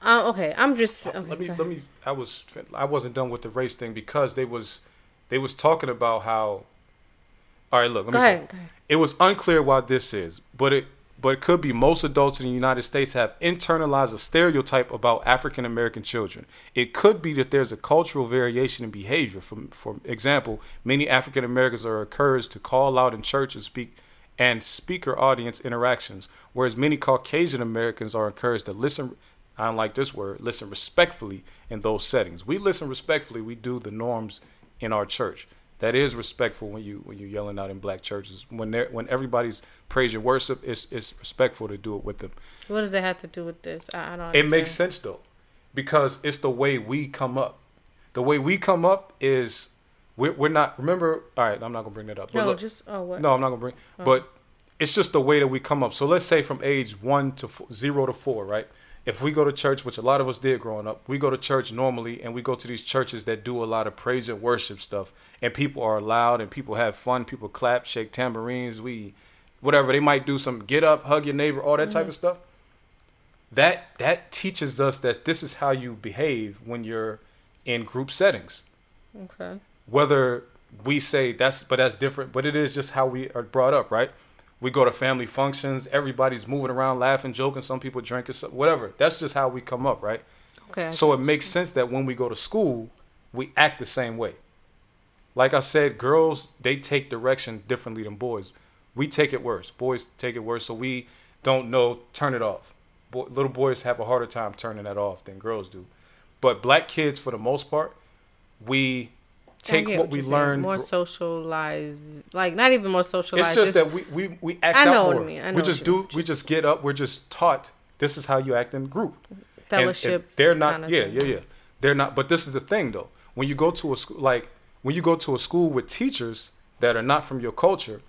um, okay. I'm just. Okay, let me let me. I was I wasn't done with the race thing because they was they was talking about how. All right, look. Let Go me ahead. It was unclear why this is, but it but it could be most adults in the United States have internalized a stereotype about African American children. It could be that there's a cultural variation in behavior. For for example, many African Americans are encouraged to call out in church and speak and speaker audience interactions, whereas many Caucasian Americans are encouraged to listen. I don't like this word. Listen respectfully in those settings. We listen respectfully. We do the norms in our church. That is respectful when you when you're yelling out in black churches. When they when everybody's praise and worship, it's it's respectful to do it with them. What does it have to do with this? I, I don't. It makes sense though, because it's the way we come up. The way we come up is we're, we're not. Remember, all right. I'm not gonna bring that up. No, look- just oh what? no, I'm not gonna bring. Oh. But it's just the way that we come up. So let's say from age one to four, zero to four, right? If we go to church, which a lot of us did growing up, we go to church normally, and we go to these churches that do a lot of praise and worship stuff, and people are loud, and people have fun, people clap, shake tambourines, we, whatever. They might do, some get up, hug your neighbor, all that type mm-hmm. of stuff. That that teaches us that this is how you behave when you're in group settings. Okay. whether we say that's but that's different but it is just how we are brought up right we go to family functions. Everybody's moving around laughing joking. Some people drinking whatever. That's just how we come up right? Okay. so it makes sense that when we go to school we act the same way. Like i said girls they take direction differently than boys. We take it worse. Boys take it worse so we don't know turn it off. Boy, little boys have a harder time turning that off than girls do. But black kids for the most part we take get what we learned more socialized, like not even more socialized. it's just, that we, we, we act I know out what. I mean. I know we just what do. We just get up. We're just taught. This is how you act in group. And- and fellowship. they're not. kinda Yeah, thing. yeah, yeah. They're not. But this is the thing, though. When you go to a school, like when you go to a school with teachers that are not from your culture,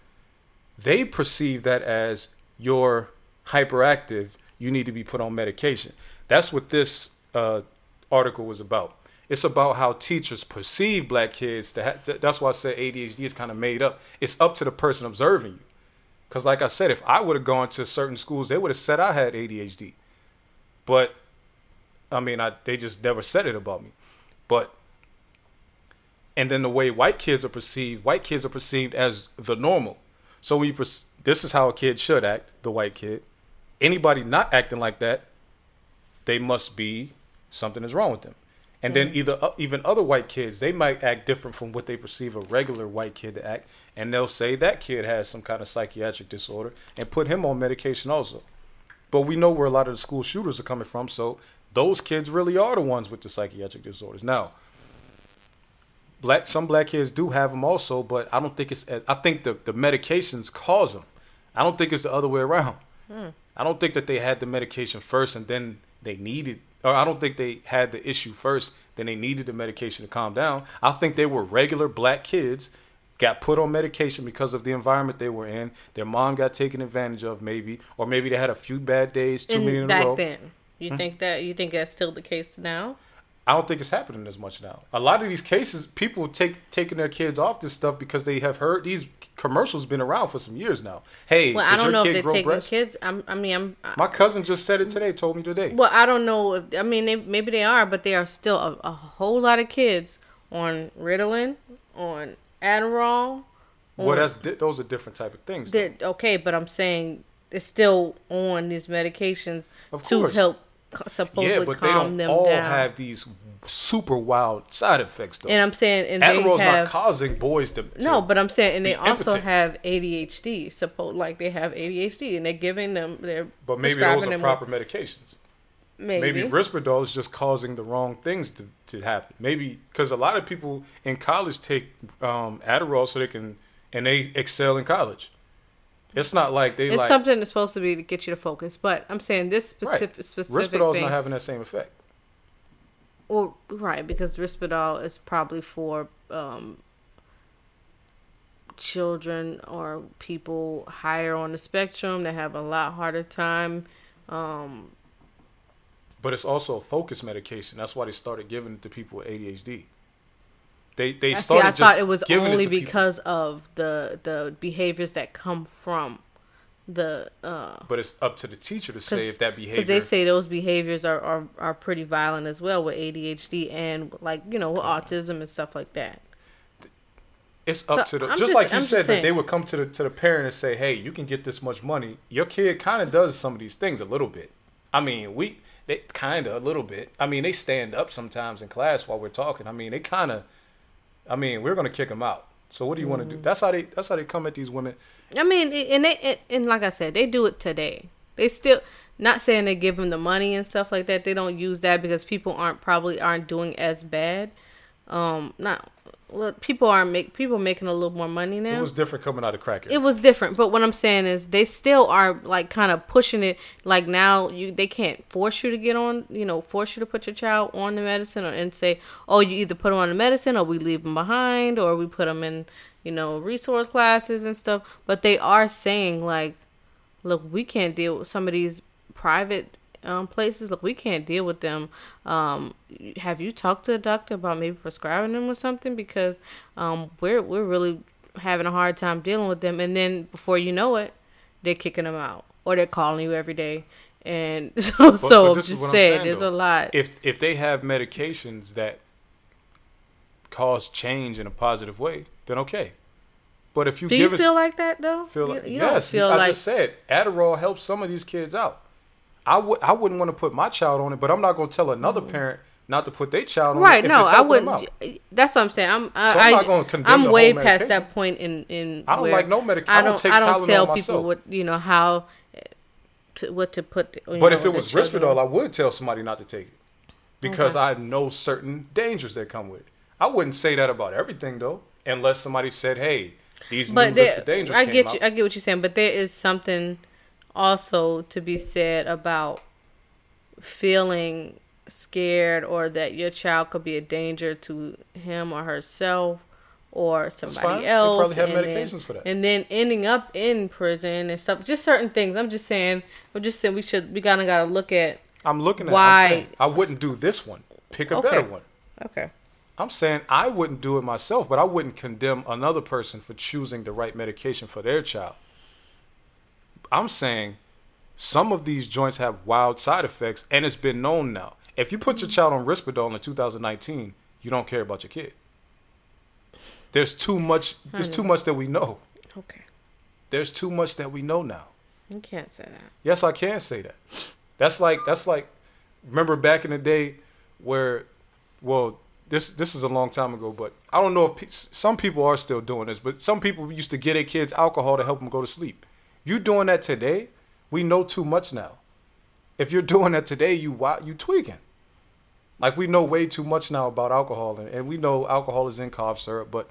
they perceive that as you're hyperactive. You need to be put on medication. That's what this uh, article was about. It's about how teachers perceive black kids. That's why I said ADHD is kind of made up. It's up to the person observing you. Because, like I said, if I would have gone to certain schools, they would have said I had ADHD. But, I mean, I, they just never said it about me. But, and then the way white kids are perceived, white kids are perceived as the normal. So we, perc- this is how a kid should act, the white kid. Anybody not acting like that, they must be something is wrong with them. And then either uh, even other white kids, they might act different from what they perceive a regular white kid to act, and they'll say that kid has some kind of psychiatric disorder and put him on medication also. But we know where a lot of the school shooters are coming from, so those kids really are the ones with the psychiatric disorders. Now, black some black kids do have them also, but I don't think it's. I think the the medications cause them. I don't think it's the other way around. I don't think that they had the medication first and then they needed, or I don't think they had the issue first, then they needed the medication to calm down. I think they were regular black kids, got put on medication because of the environment they were in. Their mom got taken advantage of, maybe, or maybe they had a few bad days, too many in And a back row. then, you Hmm? think that you think that's still the case now? I don't think it's happening as much now. A lot of these cases, people take taking their kids off this stuff because they have heard these commercials been around for some years now. Hey, Well, I don't your know if they're taking breasts? kids. I'm, I mean, I'm. My cousin just said it today. Told me today. Well, I don't know. If, I mean, they, maybe they are, but there are still a, a whole lot of kids on Ritalin, on Adderall. Well, that's di- those are different type of things. Okay, but I'm saying they're still on these medications Of to help supposedly Yeah, but they don't them all down. have these super wild side effects though. and I'm saying, and Adderall's they have not causing boys to, to no, but I'm saying, and they also impotent. have ADHD. Suppose like they have ADHD, and they're giving them. They're but maybe those are proper medications. Maybe. Maybe Risperdal is just causing the wrong things to, to happen. Maybe because a lot of people in college take um, Adderall so they can and they excel in college. It's not like they it's like something that's supposed to be to get you to focus, but I'm saying this right. specific specific Risperdal's thing. not having that same effect. Well, right, because Risperdal is probably for um, children or people higher on the spectrum that have a lot harder time. Um, but it's also a focus medication. That's why they started giving it to people with ADHD. They they I see. I thought it was only people. because of the the behaviors that come from the uh But it's up to the teacher to say if that behavior. because they say those behaviors are, are are pretty violent as well with ADHD and like you know with autism and stuff like that. It's up So, to the just, just- like you I'm said that they would come to the to the parent and say, "Hey, you can get this much money." Your kid kind of does some of these things a little bit. I mean, we they kind of a little bit. I mean, they stand up sometimes in class while we're talking. I mean, they kind of. I mean, we're gonna kick them out. So what do you want Mm. to do? That's how they. That's how they come at these women. I mean, and they and like I said, they do it today. They still not saying they give them the money and stuff like that. They don't use that because people aren't probably aren't doing as bad. Um, not well, people are make people making a little more money now. It was different coming out of cracker. it was different but what i'm saying is they still are like kind of pushing it like now you they can't force you to get on you know force you to put your child on the medicine or and say oh you either put them on the medicine or we leave them behind or we put them in you know resource classes and stuff but they are saying like look we can't deal with some of these private um, places. Look we can't deal with them. Um, have you talked to a doctor about maybe prescribing them or something? Because um, we're we're really having a hard time dealing with them. And then before you know it they're kicking them out or they're calling you every day. And so, [LAUGHS] so but i'm just saying, saying, there's though. a lot. If if they have medications that cause change in a positive way, then okay. But if you do you us feel like that though? Feel you, like, you yes, don't feel I like just said Adderall helps some of these kids out. I would I wouldn't want to put my child on it, but I'm not going to tell another mm. parent not to put their child on right it. if no i wouldn't that's what i'm saying i'm I, So I'm I, not gonna condemn i'm way past medication. that point in in I don't like no medic- i I don't don't take i don't tell myself. people what you know how eh, to, what to put you But know, if it was. Risperdal, I would tell somebody not to take it because I know certain dangers that come with it. I wouldn't say that about everything though, unless somebody said, "Hey, these new but list there, of dangers I get out." you. I get what you're saying, but there is something also to be said about feeling scared or that your child could be a danger to him or herself or somebody They else. probably have and then- medications for that. And then ending up in prison and stuff. Just certain things. I'm just saying. I'm just saying we should. We kind of got to look at. I'm looking at. Why- saying, I wouldn't do this one. Pick a Okay. better one. Okay. I'm saying I wouldn't do it myself, but I wouldn't condemn another person for choosing the right medication for their child. I'm saying some of these joints have wild side effects, and it's been known now. If you put your child on Risperdal in 2019, you don't care about your kid. There's too much. There's too much that we know. Okay. There's too much that we know now. You can't say that. Yes, I can say that. That's like that's like remember back in the day where well this this is a long time ago, but I don't know if pe- some people are still doing this, but some people used to get their kids alcohol to help them go to sleep. You doing that today? We know too much now. If you're doing that today, you you tweaking. Like we know way too much now about alcohol, and, and we know alcohol is in cough syrup. But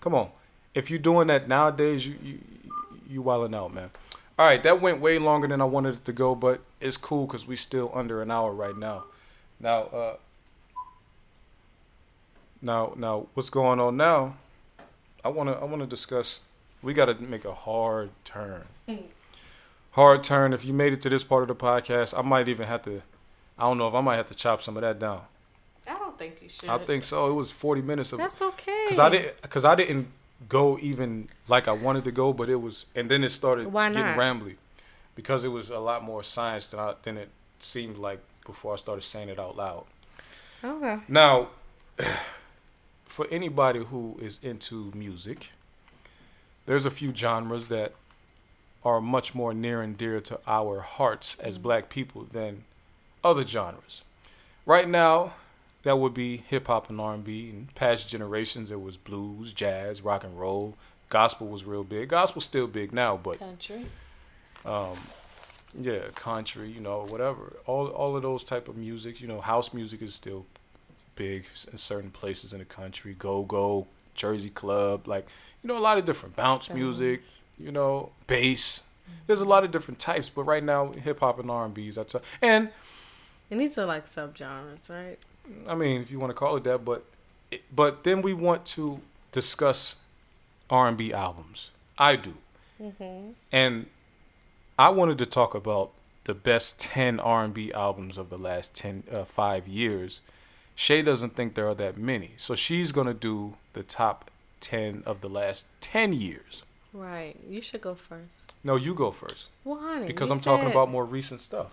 come on, if you're doing that nowadays, you you you wilding out, man. All right, that went way longer than I wanted it to go, but it's cool because we still under an hour right now. Now, uh, now, now, what's going on now? I wanna I wanna discuss. We got to make a hard turn. hard turn. If you made it to this part of the podcast, I might even have to. I don't know if I might have to chop some of that down. I don't think you should. I think so. It was forty minutes of that's okay. because I didn't because I didn't go even like I wanted to go, but it was and then it started getting rambly because it was a lot more science than I than it seemed like before I started saying it out loud. Okay. Now, [SIGHS] for anybody who is into music, there's a few genres that are much more near and dear to our hearts as black people than other genres. Right now, that would be hip hop and R&B. In past generations, it was blues, jazz, rock and roll. Gospel was real big. Gospel's still big now, but Country. um, yeah, country, you know, whatever. All all of those type of music, you know, house music is still big in certain places in the country. Go go, Jersey club, like you know, a lot of different bounce music, you know, bass. There's a lot of different types, but right now, hip hop and R and B's. That's a, and And these are like subgenres, right? I mean, if you want to call it that, but but then we want to discuss R and B albums. I do, and I wanted to talk about the best ten R and B albums of the last 10, uh, five years. Shay doesn't think there are that many, so she's gonna do the top ten of the last ten years. Right. You should go first. No, you go first Well, honey. because I'm talking about more recent stuff.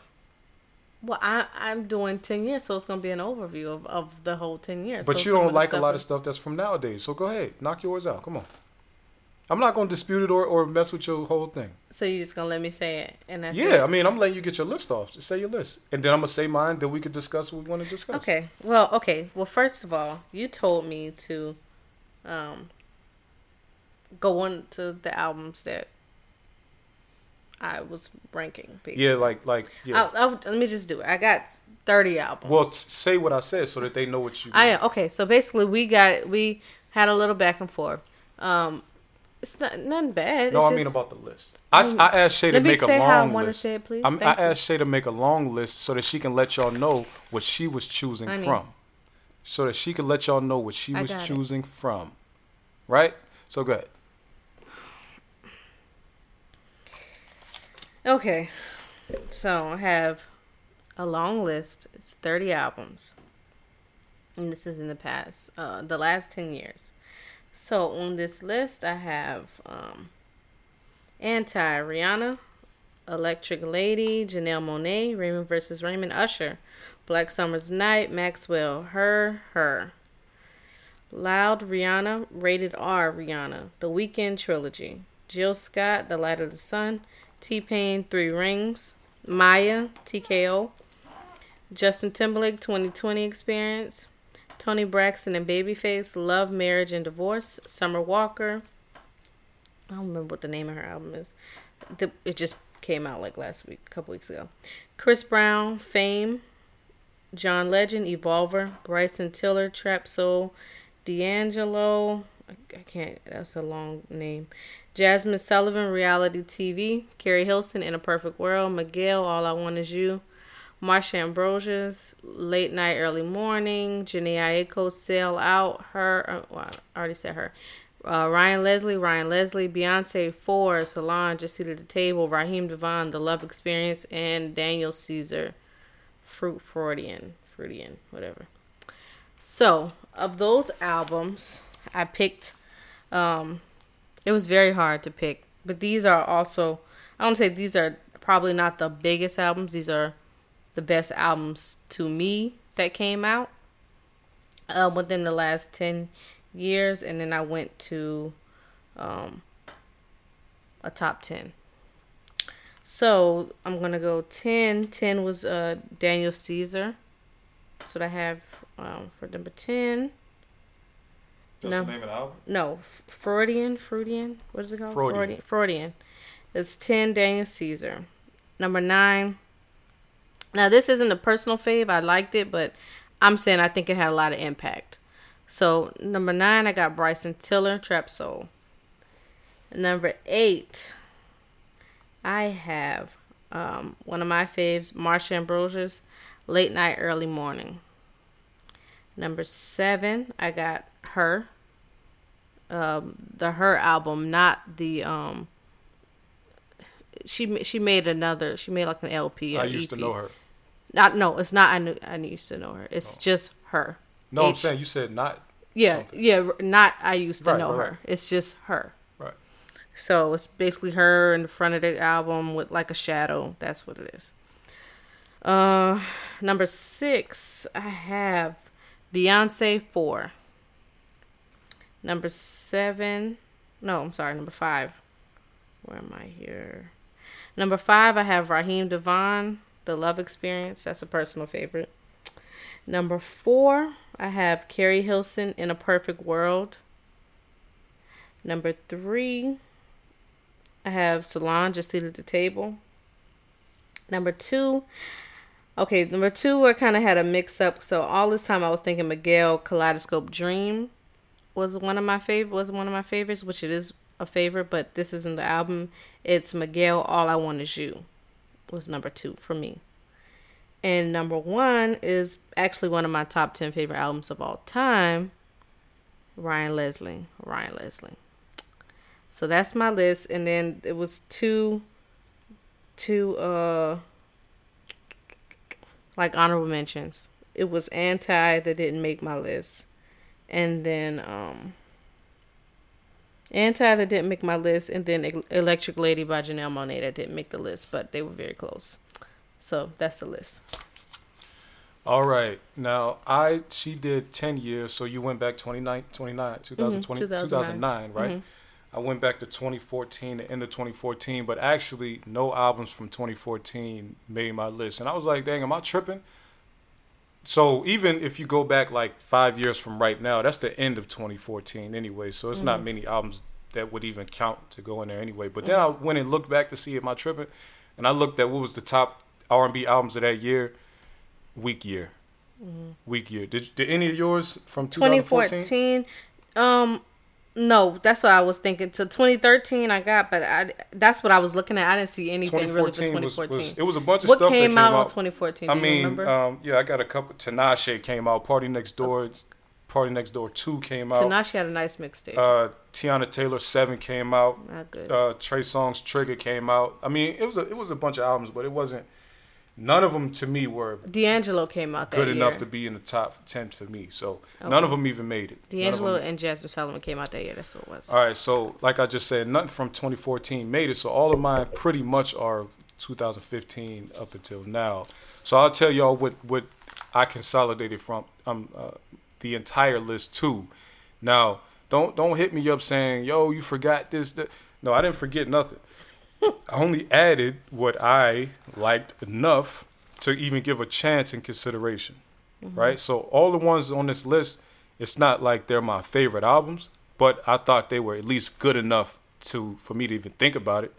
Well, I I'm doing ten years, so it's gonna be an overview of, of the whole ten years. But So you don't like a lot of stuff that's from nowadays. So go ahead, knock yours out. Come on. I'm not gonna dispute it or, or mess with your whole thing. So you're just gonna let me say it, and that's yeah, it? I mean, I'm letting you get your list off. Just say your list, and then I'm gonna say mine. Then we could discuss what we want to discuss. Okay. Well, okay. Well, first of all, you told me to um go on to the albums that I was ranking. Basically. Yeah, like like yeah. I'll, I'll, let me just do it. I got thirty albums. well, say what I said so that they know what you. I am okay. So basically, we got we had a little back and forth. Um, it's not nothing bad. no, It's I mean about the list. I, I asked Shay to Let me make a say long how I list. say it, I asked Shay to make a long list so that she can let y'all know what she was choosing from, so that she could let y'all know what she I was got it. choosing from. Right. So good. Okay. So I have a long list. It's 30 albums. And this is in the past, uh, the last 10 years. So on this list, I have um, Anti Rihanna, Electric Lady, Janelle Monae, Raymond versus Raymond Usher, Black Summer's Night, Maxwell, Her, Her. Loud Rihanna, Rated R Rihanna, The Weeknd Trilogy, Jill Scott, The Light of the Sun, T Pain, Three Rings, Mya, TKO, Justin Timberlake, 2020 Experience, Toni Braxton and Babyface, Love, Marriage, and Divorce, Summer Walker. I don't remember what the name of her album is. It just came out like last week, a couple weeks ago. Chris Brown, Fame, John Legend, Evolver, Bryson Tiller, Trap Soul, D'Angelo. I, can't. That's a long name. Jazmine Sullivan, Reality TV. Keri Hilson, In a Perfect World. Miguel, All I Want Is You. Marsha Ambrosius, Late Night, Early Morning. Jhené Aiko, Sail Out. Her. Uh, well, I already said her. Uh, Ryan Leslie, Ryan Leslie, Beyonce, Four, Solange, Just Seated at the Table, Raheem DeVaughn, The Love Experience, and Daniel Caesar, Fruit Freudian, Freudian, whatever. So, of those albums, I picked. Um, it was very hard to pick, but these are also. I don't say these are probably not the biggest albums. These are the best albums to me that came out uh, within the last ten years, and then I went to um, a top ten. So I'm gonna go 10. 10 was uh, Daniel Caesar. That's what I have um, for number 10. That's No. the name of the album. No, Freudian, Freudian. What is it called? Freudian. Freudian. Freudian. It's 10 Daniel Caesar. Number 9. Now, this isn't a personal fave. I liked it, but I'm saying I think it had a lot of impact. So, number 9, I got Bryson Tiller, Trap Soul. Number 8, I have um, one of my faves, Marsha Ambrosius, Late Night, Early Morning. Number 7, I got Her um the her album not the um she she made another she made like an LP I used to know her. not no it's not I knew I used to know her it's just her No, I'm saying you said not. yeah something. yeah not I used to Right, know right, her right. it's just her. So it's basically her in the front of the album with like a shadow that's what it is uh number six I have Beyonce four Number seven. No, I'm sorry. Number five. Where am I here? Number five, I have Raheem DeVaughn, The Love Experience. That's a personal favorite. Number four, I have Keri Hilson, In a Perfect World. Number three, I have Solange, Just Seated at the Table. Number two, okay, number two, I kind of had a mix up. So all this time I was thinking Miguel Kaleidoscope Dream was one of my favorite was one of my favorites, which it is a favorite, but this isn't the album. It's Miguel All I Want Is You was number two for me. And number one is actually one of my top ten favorite albums of all time. Ryan Leslie. Ryan Leslie. So that's my list, and then it was two, two uh, like honorable mentions. It was anti that didn't make my list, and then um, anti that didn't make my list, and then Electric Lady by Janelle Monae that didn't make the list, but they were very close. So that's the list. All right. Now, I she did 10 years, so you went back 29 29 2020 2009. 2009, right? Mhm. I went back to 2014, the end of 2014, but actually no albums from 2014 made my list. And I was like, "Dang, am I tripping?" So, even if you go back like 5 years from right now, that's the end of 2014 anyway. So, it's not mm-hmm. many albums that would even count to go in there anyway. But mm-hmm. then I went and looked back to see if my tripping? And I looked at what was the top R&B albums of that year. week year. Mm-hmm. week year. Did, did any of yours from 2014? 2014 um no that's what i was thinking to 2013 i got but i that's what i was looking at i didn't see anything really for 2014 was, was it was a bunch of what stuff came, that came out, out. in 2014 I do mean, remember um, yeah, I got a couple. Tinashe came out. Party Next Door. Party Next Door Two came out. Tinashe had a nice mixtape Uh, Teyana Taylor Seven came out. not good Uh, Trey Songz Trigger came out. I mean, it was a it was a bunch of albums, but it wasn't. None of them to me were d'angelo came out good year enough to be in the top ten for me. So none of them even made it. D'angelo and jazmine sullivan came out that year that's what it was All right, so like I just said, nothing from 2014 made it. So all of mine pretty much are 2015 up until now. So I'll tell y'all what what I consolidated from um uh, the entire list too. Now don't don't hit me up saying yo you forgot this. That. No, I didn't forget nothing. [LAUGHS] I only added what I liked enough to even give a chance in consideration. Mm-hmm. Right? So all the ones on this list, it's not like they're my favorite albums, but I thought they were at least good enough to for me to even think about it,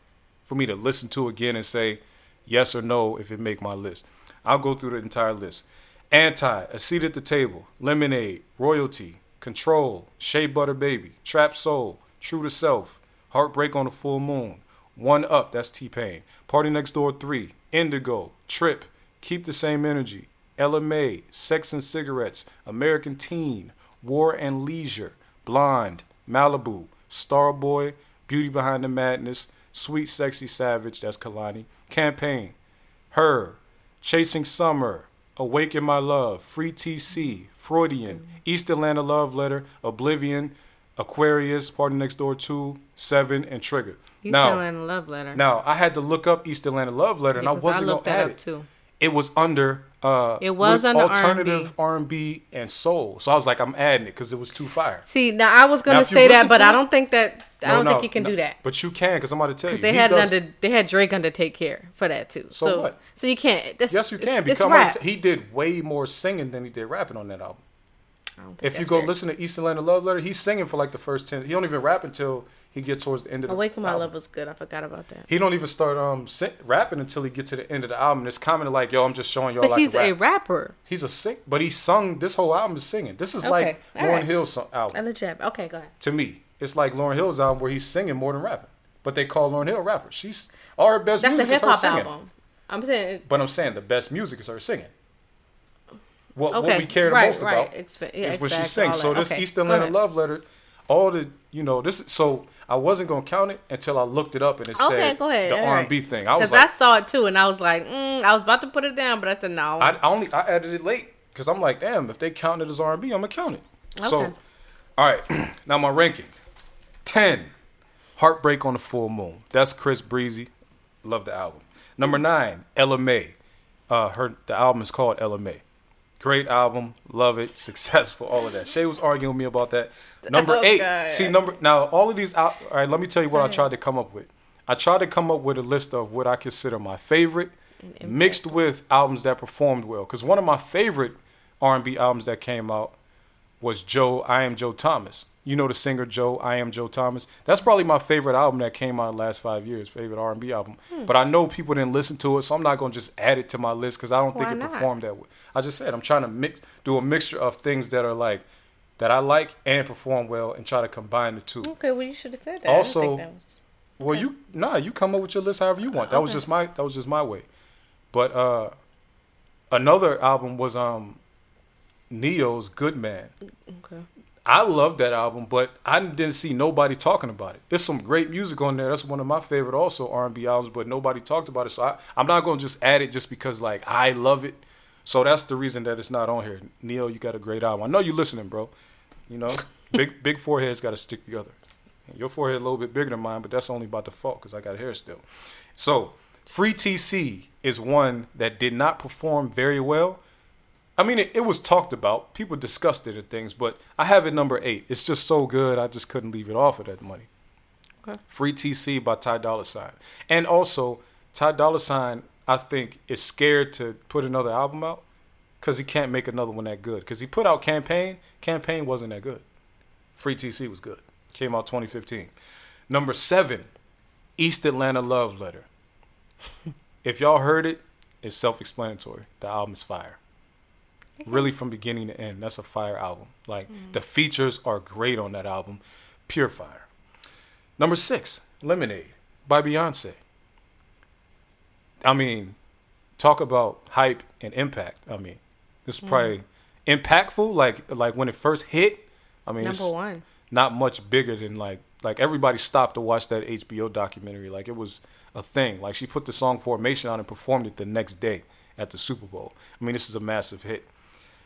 for me to listen to again and say yes or no if it make my list. I'll go through the entire list. Anti, A Seat at the Table, Lemonade, Royalty, Control, Shea Butter Baby, Trap Soul, True to Self, Heartbreak on the Full Moon, One Up, that's T Pain, Party Next Door 3, Indigo, Trip, Keep the Same Energy, Ella Mai, Sex and Cigarettes, American Teen, War and Leisure, Blonde, Malibu, Starboy, Beauty Behind the Madness, Sweet Sexy Savage, that's Kehlani, Campaign, Her, Chasing Summer, Awaken My Love, Free TC, Freudian, East Atlanta Love Letter, Oblivion, Aquarius, Party Next Door 2, Seven, and Trigger. East now, Atlanta love letter now I had to look up East Atlanta Love Letter, and I wasn't looked gonna that add up it. too It was under. Uh, It was under alternative R and B and soul. So I was like, I'm adding it because it was too fire. see now i was gonna you say that but i don't think that i No, don't no, think you can no, do that But you can because I'm about to tell you. because they had does- under they had drake under take care for that too So so what? so you can't that's, Yes, you can it's because rap. he did way more singing than he did rapping on that album. I If you go fair. listen to East Atlanta Love Letter, he's singing for like the first ten. He don't even rap until he gets towards the end of the awaken my album. love was good i forgot about that He don't even start um sing, rapping until he get to the end of the album. It's kind of like, yo, I'm just showing y'all but like he's a a rapper He's a sing, but he sung this whole album is singing. This is Okay, like all Lauryn right. Hill's album. I legit. Okay, go ahead. to me. It's like Lauryn Hill's album where he's singing more than rapping. But they call Lauryn Hill a rapper. She's all her best That's a music hip is her hop singing. album. I'm saying. But I'm saying the best music is her singing. What, Okay, what we care the right, most right. about Exfa- yeah, is what she sings. So this Okay, East Atlanta love letter, all the you know this. Is so I wasn't gonna count it until I looked it up and it Okay, said the R and B thing. I was like, I saw it too, and I was like, mm, I was about to put it down, but I said no. I, I only I added it late because I'm like, damn, if they count it as R and B, I'm gonna count it. So, all right, [CLEARS THROAT] now my ranking: ten, Heartbreak on the Full Moon. That's Chris Breezy. Love the album. Number nine, Ella Mai. Uh, her the album is called Ella Mai. Great album, love it, [LAUGHS] successful, all of that. Shay was arguing with me about that. Number Oh, eight, God. see number now all of these. Al- all right, let me tell you what I tried to come up with. I tried to come up with a list of what I consider my favorite, mixed with albums that performed well. Because one of my favorite R&B albums that came out was Joe. I am Joe Thomas. You know the singer Joe. I am Joe Thomas. That's probably my favorite album that came out in the last five years. Favorite R&B album. Hmm. But I know people didn't listen to it, so I'm not gonna just add it to my list because I don't Why think it not? performed that way. I just said I'm trying to mix, do a mixture of things that are like that I like and perform well, and try to combine the two. okay, well you should have said that. Also- that was... Well, you nah, you come up with your list however you want. That was just my that was just my way. But uh another album was um Ne-Yo's Good Man. okay. I love that album, but I didn't see nobody talking about it. There's some great music on there. That's one of my favorite also R&B albums, but nobody talked about it. So I, I'm not gonna just add it just because like I love it. So that's the reason that it's not on here. Neil, you got a great album. I know you're listening, bro. You know, [LAUGHS] big big foreheads got to stick together. Your forehead a little bit bigger than mine, but that's only by default because I got hair still. So Free TC is one that did not perform very well. I mean, it, it was talked about. People discussed it and things, but I have it number eight. It's just so good, I just couldn't leave it off of that money. Okay. Free TC by Ty Dolla Sign. And also, Ty Dolla Sign, I think, is scared to put another album out because he can't make another one that good. Because he put out Campaign, Campaign wasn't that good. Free TC was good. Came out 2015. Number seven, East Atlanta Love Letter. [LAUGHS] if y'all heard it, it's self-explanatory. The album is fire. Really from beginning to end. That's a fire album. Like mm-hmm. the features are great on that album. Pure fire. Number six, Lemonade by Beyonce. I mean, talk about hype and impact. I mean, this is mm-hmm. probably impactful. Like like when it first hit. I mean, Number one. not much bigger than like like everybody stopped to watch that HBO documentary. Like it was a thing. Like she put the song Formation on and performed it the next day at the Super Bowl. I mean, this is a massive hit.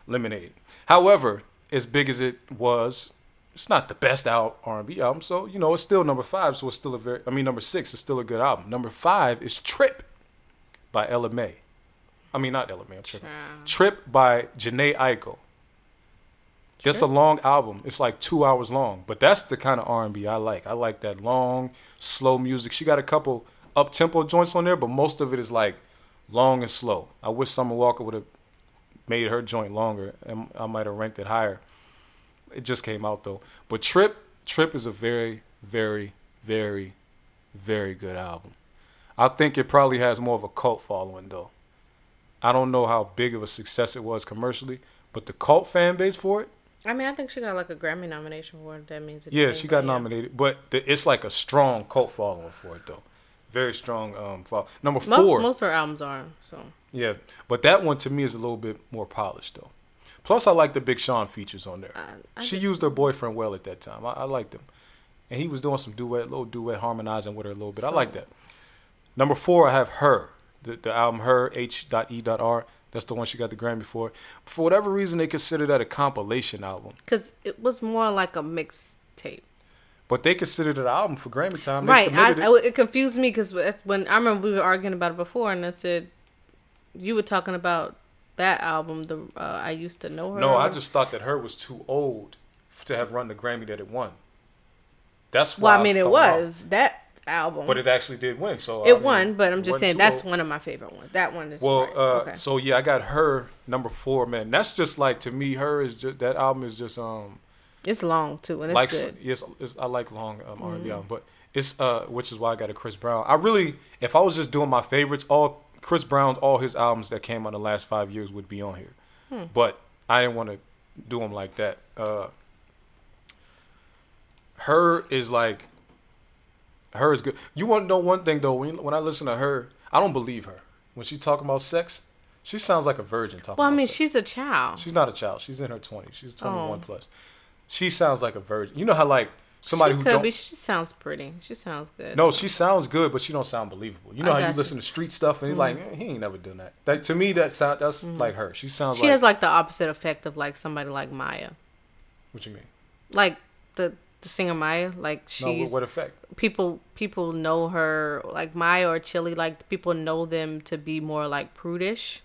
Lemonade. However, as big as it was, it's not the best out R&B album. So you know, it's still number five. So it's still a very. I mean, number six is still a good album. Number five is Trip by Ella Mai. I mean, not Ella Mai. I'm tripping. Child. Trip by Jhené Aiko. That's a long album. It's like two hours long, but that's the kind of R and B I like. I like that long, slow music. She got a couple up tempo joints on there, but most of it is like long and slow. I wish Summer Walker would have made her joint longer, and I might have ranked it higher. It just came out though. But Trip, Trip is a very, very, very, very good album. I think it probably has more of a cult following though. I don't know how big of a success it was commercially, but the cult fan base for it, I mean, I think she got like a Grammy nomination for it. That means yeah, she got nominated. But the, it's like a strong cult following for it though. Very strong um follow. Number Most, four. most of her albums are so. Yeah, but that one to me is a little bit more polished though. Plus, I like the Big Sean features on there. I she just- used her boyfriend well at that time. I, I liked him, and he was doing some duet, little duet, harmonizing with her a little bit. I like that. Number four, I have her, the, the album her H dot E dot R. That's the one she got the Grammy for. For whatever reason, they consider that a compilation album, Because it was more like a mixtape. but they considered it an album for Grammy time. They Right. I, it. I, it confused me because when I remember we were arguing about it before, and I said you were talking about that album. The uh, I used to know her. no, I just thought that her was too old to have run the Grammy that it won. That's why. Well, I mean, it thrown off. was that album. but it actually did win. So I it mean, won, but I'm just saying that's old. one of my favorite ones. That one is Well, uh, okay. so yeah, I got her number four, man. That's just like to me, her is just that album is just um It's long too, and it's like good. yes, it's, I like long um, R and Mm-hmm. Album, but it's uh which is why I got a Chris Brown. I really, if I was just doing my favorites, all Chris Brown's all his albums that came out in the last five years would be on here, Hmm. but I didn't want to do them like that. Uh, her is like her is good. You want to know one thing though? When when I listen to her, I don't believe her when she talking about sex. She sounds like a virgin talking. Well, I mean, sex. she's a child. She's not a child. She's in her 20s. She's 21 Oh. plus. She sounds like a virgin. You know how like somebody she who could be. She just sounds pretty. She sounds good. No, she sounds good, but she don't sound believable. You know I how you you. listen to street stuff and you're like, eh, he ain't never done that. That to me that sound that's like her. She sounds She like has like the opposite effect of like somebody like Mya, what you mean? like the the singer Mya. Like No, what, she's what effect? people people know her like Mya or Chili. Like people know them to be more like prudish,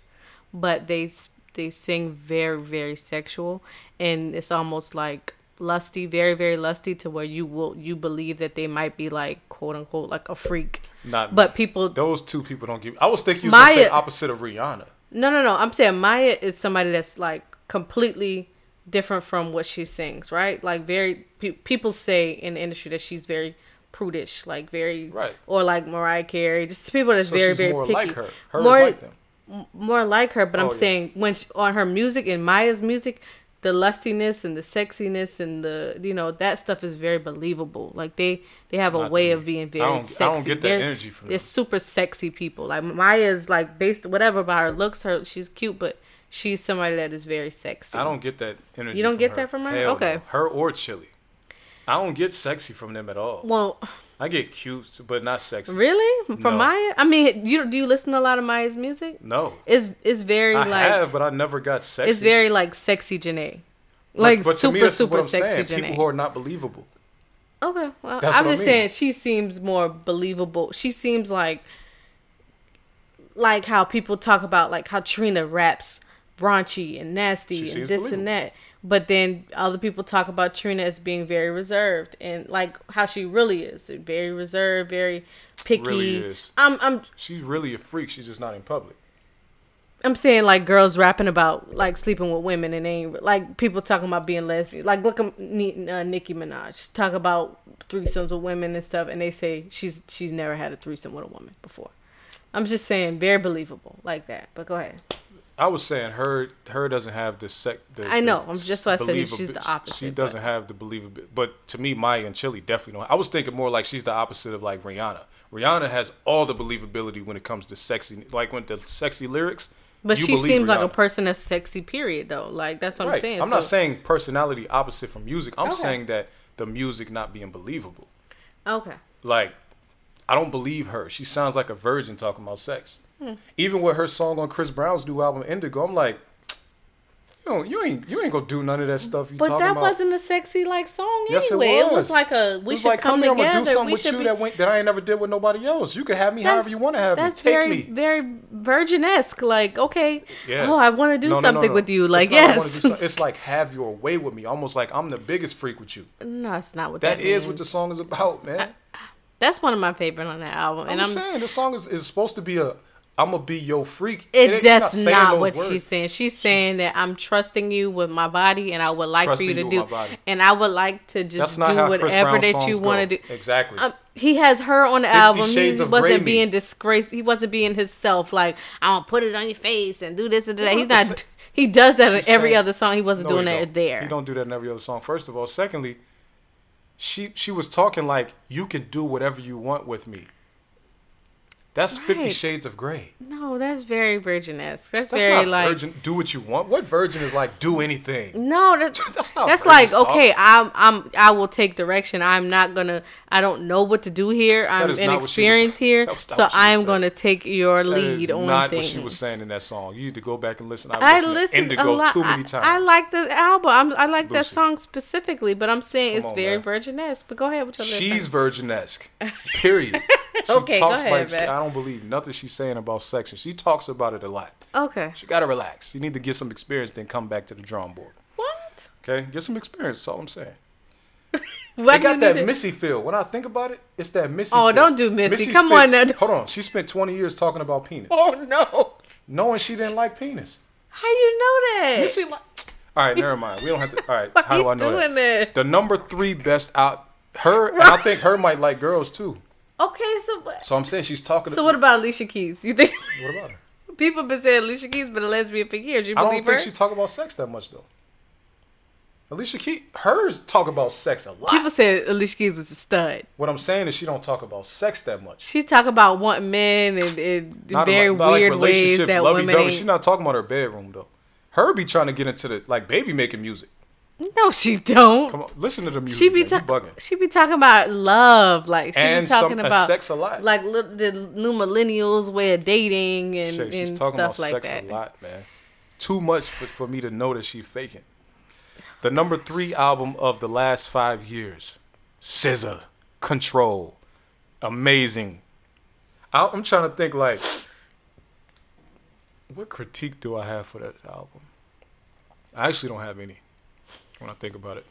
but they they sing very very sexual, and it's almost like lusty, very very lusty to where you will you believe that they might be like quote unquote like a freak, Not but people those two people don't give. I was thinking you was say opposite of Rihanna. No, no, no. I'm saying Mya is somebody that's like completely different from what she sings, right? Like very pe- people say in the industry that she's very prudish, like very Right. or like Mariah Carey, just people that's So very very more picky. like her. Her more like them. m- more like her, but Oh, I'm yeah. saying when she, on her music and Mya's music, the lustiness and the sexiness and the you know that stuff is very believable. Like they they have a Not way of being very I don't, sexy. I don't get that They're- energy from they're them. super sexy people. Like Mya's like based whatever by her looks, her she's cute, but she's somebody that is very sexy. I don't get that energy. You don't get her. that from her? Hell Okay. no. Her or Chili. I don't get sexy from them at all. Well, I get cute, but not sexy. really, from No. Mya. I mean, you do you listen to a lot of Mya's music? No, It's it's very like I like have, but I never got sexy. it's very like sexy Jhené, like but super me, super sexy saying. Jhené. People who are not believable. Okay, well, That's I'm what I just mean. saying she seems more believable. She seems like like how people talk about like how Trina raps raunchy and nasty and this believable. and that. But then other people talk about Trina as being very reserved and like how she really is, very reserved, very picky. Really is. I'm I'm She's really a freak. She's just not in public. I'm saying like girls rapping about like sleeping with women and they ain't like people talking about being lesbian. Like look at uh, Nicki Minaj talk about threesomes with women and stuff, and they say she's she's never had a threesome with a woman before. I'm just saying very believable like that. But go ahead. I was saying her her doesn't have the sec. The, I know. I'm just why I said she's the opposite, She doesn't have the believability. But to me, Mya and Chili definitely don't. I was thinking more like she's the opposite of like Rihanna. Rihanna has all the believability when it comes to sexy, like when the sexy lyrics. But she seems like a person that's sexy. Period. Though. Like that's what I'm saying. I'm So- not saying personality opposite from music. I'm Okay. saying that the music not being believable. Okay. Like, I don't believe her. She sounds like a virgin talking about sex. Hmm. Even with her song on Chris Brown's new album Indigo, I'm like, you you ain't you ain't gonna do none of that stuff you But that about. wasn't a sexy like song Yes, anyway. It was. was. like a we it was should like, come, come here, I'm together. gonna do something we with should you be, that went, that I ain't never did with nobody else. You can have me That's- however you want to have me. That's Take very, me. very virgin esque. Like, okay, Yeah. oh, I want to do No, no, no, something no. with you. Like, I do yes. something. It's like have your way with me. Almost like I'm the biggest freak with you. no, it's not what that, That is what the song is about, man. That's one of my favorite on that album, I'm, and I'm. saying the song is, is supposed to be a I'm gonna be your freak. It, that's not what words. she's saying. She's saying that I'm trusting you with my body, and I would like for you to you do, and I would like to just do whatever that you want to do. Exactly. Um, he has her on the album. He wasn't me. being disgraced. He wasn't being himself. Like I'm gonna put it on your face and do this and do that. He's don't have to not. He does that in every saying- other song. He wasn't No, doing he that don't. there. He don't do that in every other song. First of all, secondly, she she was talking like you can do whatever you want with me. That's Fifty Shades of Grey. No, that's very virgin esque. That's, That's very like virgin. Do what you want. What virgin is like do anything? no. That, [LAUGHS] That's not. that's like talk. okay. I'm I'm I will take direction. I'm not gonna. I don't know what to do here. I'm is not what she was- inexperienced [LAUGHS] here, that was not so I am gonna take your That lead on not things. what she was saying in that song. You need to go back and listen. I've I listened to Indigo a lot. too many I- times. I, like the album. I'm, I like that song specifically, but I'm saying Come it's on, very man. virgin esque. But go ahead with your list. She's [LAUGHS] virgin-esque. Period. She Okay, go ahead, like. I don't believe nothing she's saying about sex. and She talks about it a lot. okay. She gotta relax. You need to get some experience, then come back to the drawing board. What? Okay, get some experience. That's all I'm saying. [LAUGHS] Why they got that to- Missy feel. When I think about it, it's that Missy. Oh, feel. don't do Missy. Missy Come spent- on now. Hold on. She spent 20 years talking about penis, Oh no! knowing she didn't like penis. How do you know that? Missy like. All right, never mind. We don't have to. All right, [LAUGHS] how do I know that? The number three best out. Her, and I think her might like girls too. Okay, so what? So I'm saying she's talking. About So what about Alicia Keys? You think [LAUGHS] What about her? [LAUGHS] people been saying Alicia Keys been a lesbian for years? You believe I don't think her? she talk about sex that much though. Alicia Keys, hers talk about sex a lot. People said Alicia Keys was a stud. what I'm saying is she don't talk about sex that much. She talk about wanting men and, and very not like weird ways that women ain't. She's not talking about her bedroom though. Her be trying to get into the like baby making music. No, she don't. Come on, listen to the music. She be talking. She be talking about love, like she And be talking some- about sex a lot. like li- the new millennials way of dating and, Shit, she's and talking stuff about like sex that. a lot, man. Too much for, for me to know that she faking. The number three album of the last five years, SZA, Control, amazing. I, I'm trying to think like, what critique do I have for that album? I actually don't have any when I think about it.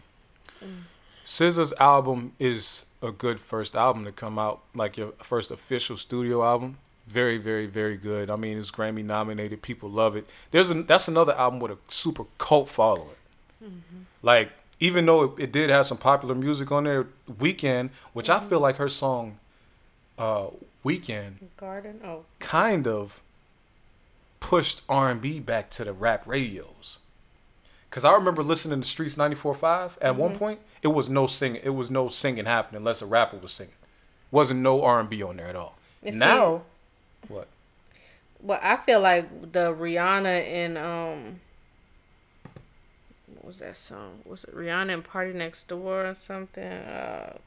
SZA's album is a good first album to come out, like your first official studio album. Very, very, very good. I mean, it's Grammy nominated. People love it. There's a, that's another album with a super cult following. Like, even though it, it did have some popular music on there, Weekend, which I feel like her song, uh, Weekend, Garden. Oh, kind of pushed R&B back to the rap radios. Cause I remember listening to Streetz 94.5 at one point. It was no singing. It was no singing happening unless a rapper was singing. Wasn't no R&B on there at all. You see- now, what? Well, I feel like the Rihanna and um, what was that song? Was it Rihanna and PartyNextDoor or something? Uh,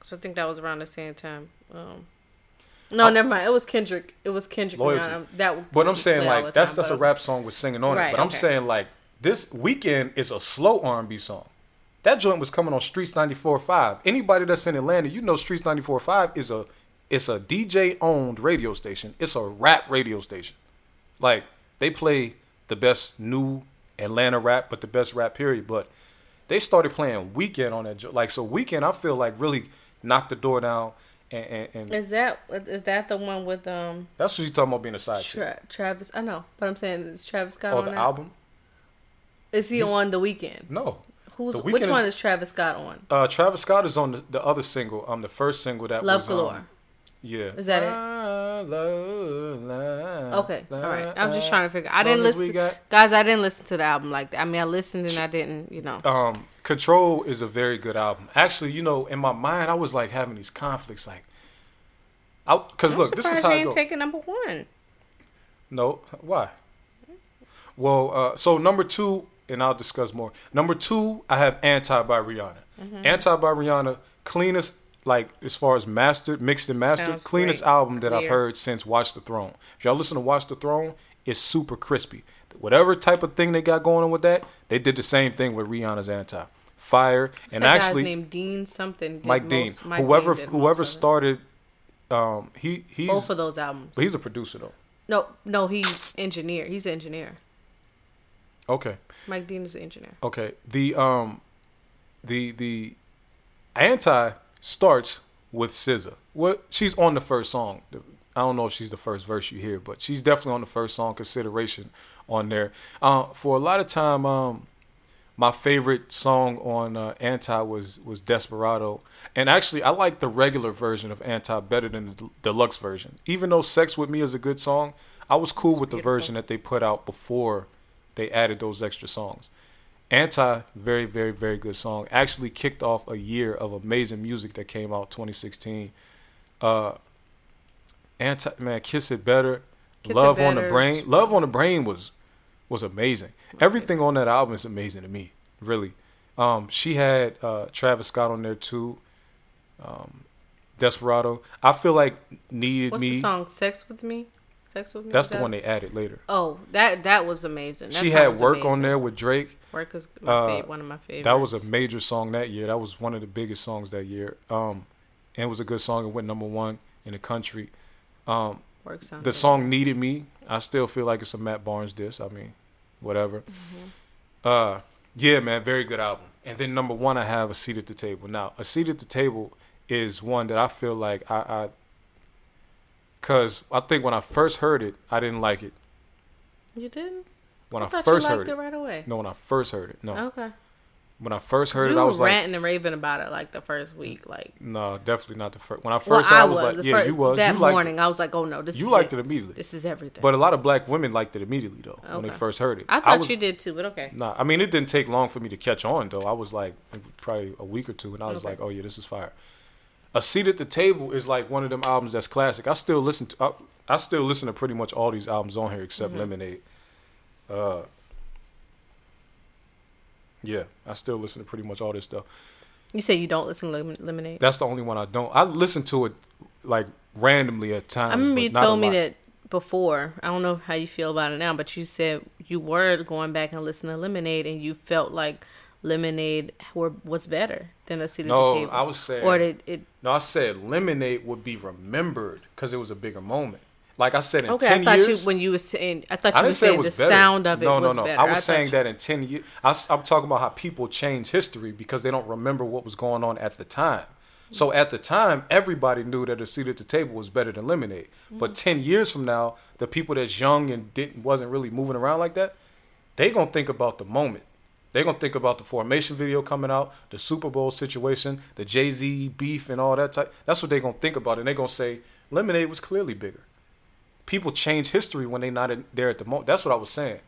cause I think that was around the same time. Um, no, Oh. never mind. It was Kendrick. It was Kendrick. Loyalty. Rihanna. That. But I'm saying play all the like that's time, that's a rap song with singing on it. Right, But I'm saying like this weekend is a slow R&B song. That joint was coming on Streetz 94.5. Anybody that's in Atlanta, you know Streetz 94.5 is a it's a DJ owned radio station. It's a rap radio station. Like they play the best new Atlanta rap, but the best rap period. But they started playing Weekend on that. Like so, Weekend I feel like really knocked the door down, and, and, and Is that is that the one with um that's what you talking about being a side. Tra- Travis? I know, but I'm saying is Travis Scott Oh, on the that? album? Is he He's- on the weekend? No, Who's The which Weeknd one is- is Travis Scott on? Uh, Travis Scott is on the, the other single. Um, the first single that Love was Galore. Um, yeah. Is that it? I love, love, Okay, all right. I'm just trying to figure. I didn't listen, got- guys. I didn't listen to the album like that. I mean, I listened and I didn't. You know. Um, Control is a very good album. Actually, you know, in my mind, I was like having these conflicts, like, I because look, this is how you ain't taking number one. No, why? Well, uh, so number two, and I'll discuss more. Number two, I have Anti by Rihanna. Mm-hmm. Anti by Rihanna, cleanest, like as far as mastered, mixed and mastered, Sounds cleanest great. album that I've heard since Watch the Throne. If y'all listen to Watch the Throne, it's super crispy. Whatever type of thing they got going on with that, they did the same thing with Rihanna's Anti. Fire and that actually guy's name Dean something. Mike Dean, most- Mike whoever Dean whoever started, um, he he's both of those albums. but he's a producer though. No, no, he's engineer. He's an engineer. Okay. Mike Dean is the engineer. Okay. The um the the anti starts with SZA. What she's on the first song. I don't know if she's the first verse you hear, but she's definitely on the first song consideration on there. Uh, for a lot of time, um, my favorite song on uh, Anti was was Desperado, and actually I like the regular version of Anti better than the deluxe version. Even though Sex with Me is a good song, I was cool with the version that they put out before they added those extra songs. Anti, very, very, very good song. Actually kicked off a year of amazing music that came out 2016. Uh, Anti, man, Kiss It Better, Kiss It Love on the Brain. Love on the Brain was was amazing. Everything on that album is amazing to me, really. Um, she had uh, Travis Scott on there too. Um, Desperado. I feel like needed What's me. the song? Sex with me. Sex with me. That's the one they added later. Oh, that that was amazing. That she had work on there with Drake. Work is my Uh, one of my favorites. That was a major song that year. That was one of the biggest songs that year. Um, and it was a good song. It went number one in the country. Um, work sound. the song "Needed Me." I still feel like it's a Matt Barnes diss. I mean, whatever. Mm-hmm. Uh, yeah, man, very good album. And then number one, I have a seat at the table. Now, a seat at the table is one that I feel like I, I cause I think when I first heard it, I didn't like it. You didn't? When I, thought first heard it, it right away. no, when I first heard it, no, Okay. when I first heard it, I was like, ranting and raving about it like the first week, like. No, definitely not the first. When I Well, first heard, I it, I was, was. like, yeah, you was. That you morning, I was like, "Oh no, this It. You liked it. it immediately. This is everything." But a lot of black women liked it immediately though when they first heard it. I thought was, you did too, but okay. Nah, I mean it didn't take long for me to catch on though. I was like probably a week or two, and I was Okay. like, oh yeah, this is fire. A seat at the table is like one of them albums that's classic. I still listen to. I, I still listen to pretty much all these albums on here except Mm-hmm. Lemonade. Uh, yeah, I still listen to pretty much all this stuff. You say you don't listen to Lim- Lemonade. That's the only one I don't. I listen to it like randomly at times. I remember you told me that before. I don't know how you feel about it now, but you said you were going back and listening to Lemonade, and you felt like Lemonade were was better than a seat at the table. No. I was saying. or did it? no, I said Lemonade would be remembered because it was a bigger moment. Like I said, in Okay, I ten thought years. you when you were saying. I thought you were saying the better. sound of it no, was no, no. better. I was thought saying you- that in ten years. I, am talking about how people change history because they don't remember what was going on at the time. So at the time, everybody knew that a seat at the table was better than lemonade. But mm-hmm. ten years from now, the people that's young and didn't wasn't really moving around like that, they gonna think about the moment. They gonna think about the formation video coming out, the Super Bowl situation, the Jay Z beef, and all that type. That's what they're gonna think about, and they're gonna say lemonade was clearly bigger people change history when they're not in, there at the moment. That's what I was saying.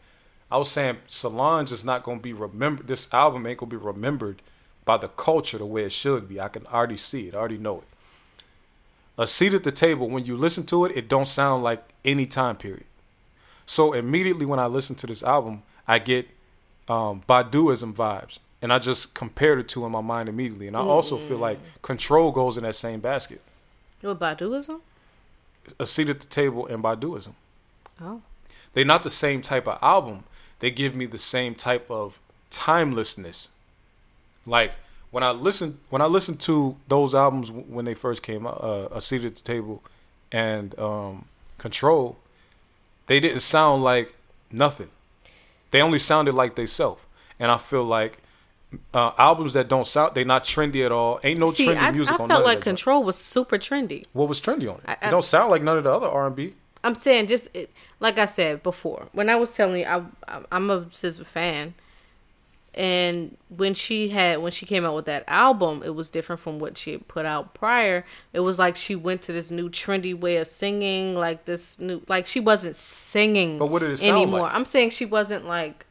I was saying Solange is not to be remembered. This album ain't to be remembered by the culture the way it should be. I can already see it. I already know it. A seat at the table. When you listen to it, it don't sound like any time period. So immediately when I listen to this album, I get um, Baduizm vibes, and I just compared it to in my mind immediately. And I also feel like Control goes in that same basket. What Baduizm? A seat at the table and Baduizm. Oh. They're not the same type of album. They give me the same type of timelessness. Like when I listen when I listen to those albums when they first came out, uh, A Seat at the Table and um, Control, they didn't sound like nothing. They only sounded like they self. And I feel like uh, albums that don't sound they not trendy at all. Ain't no See, trendy I, music I on felt like of that. junk. Control was super trendy. What was trendy on it? I- it don't sound like none of the other R and B. I'm saying just it, like I said before when I was telling you I, I I'm a SZA fan, and when she had when she came out with that album, it was different from what she had put out prior. It was like she went to this new trendy way of singing, like this new like she wasn't singing. But what did it sound anymore? like? I'm saying she wasn't like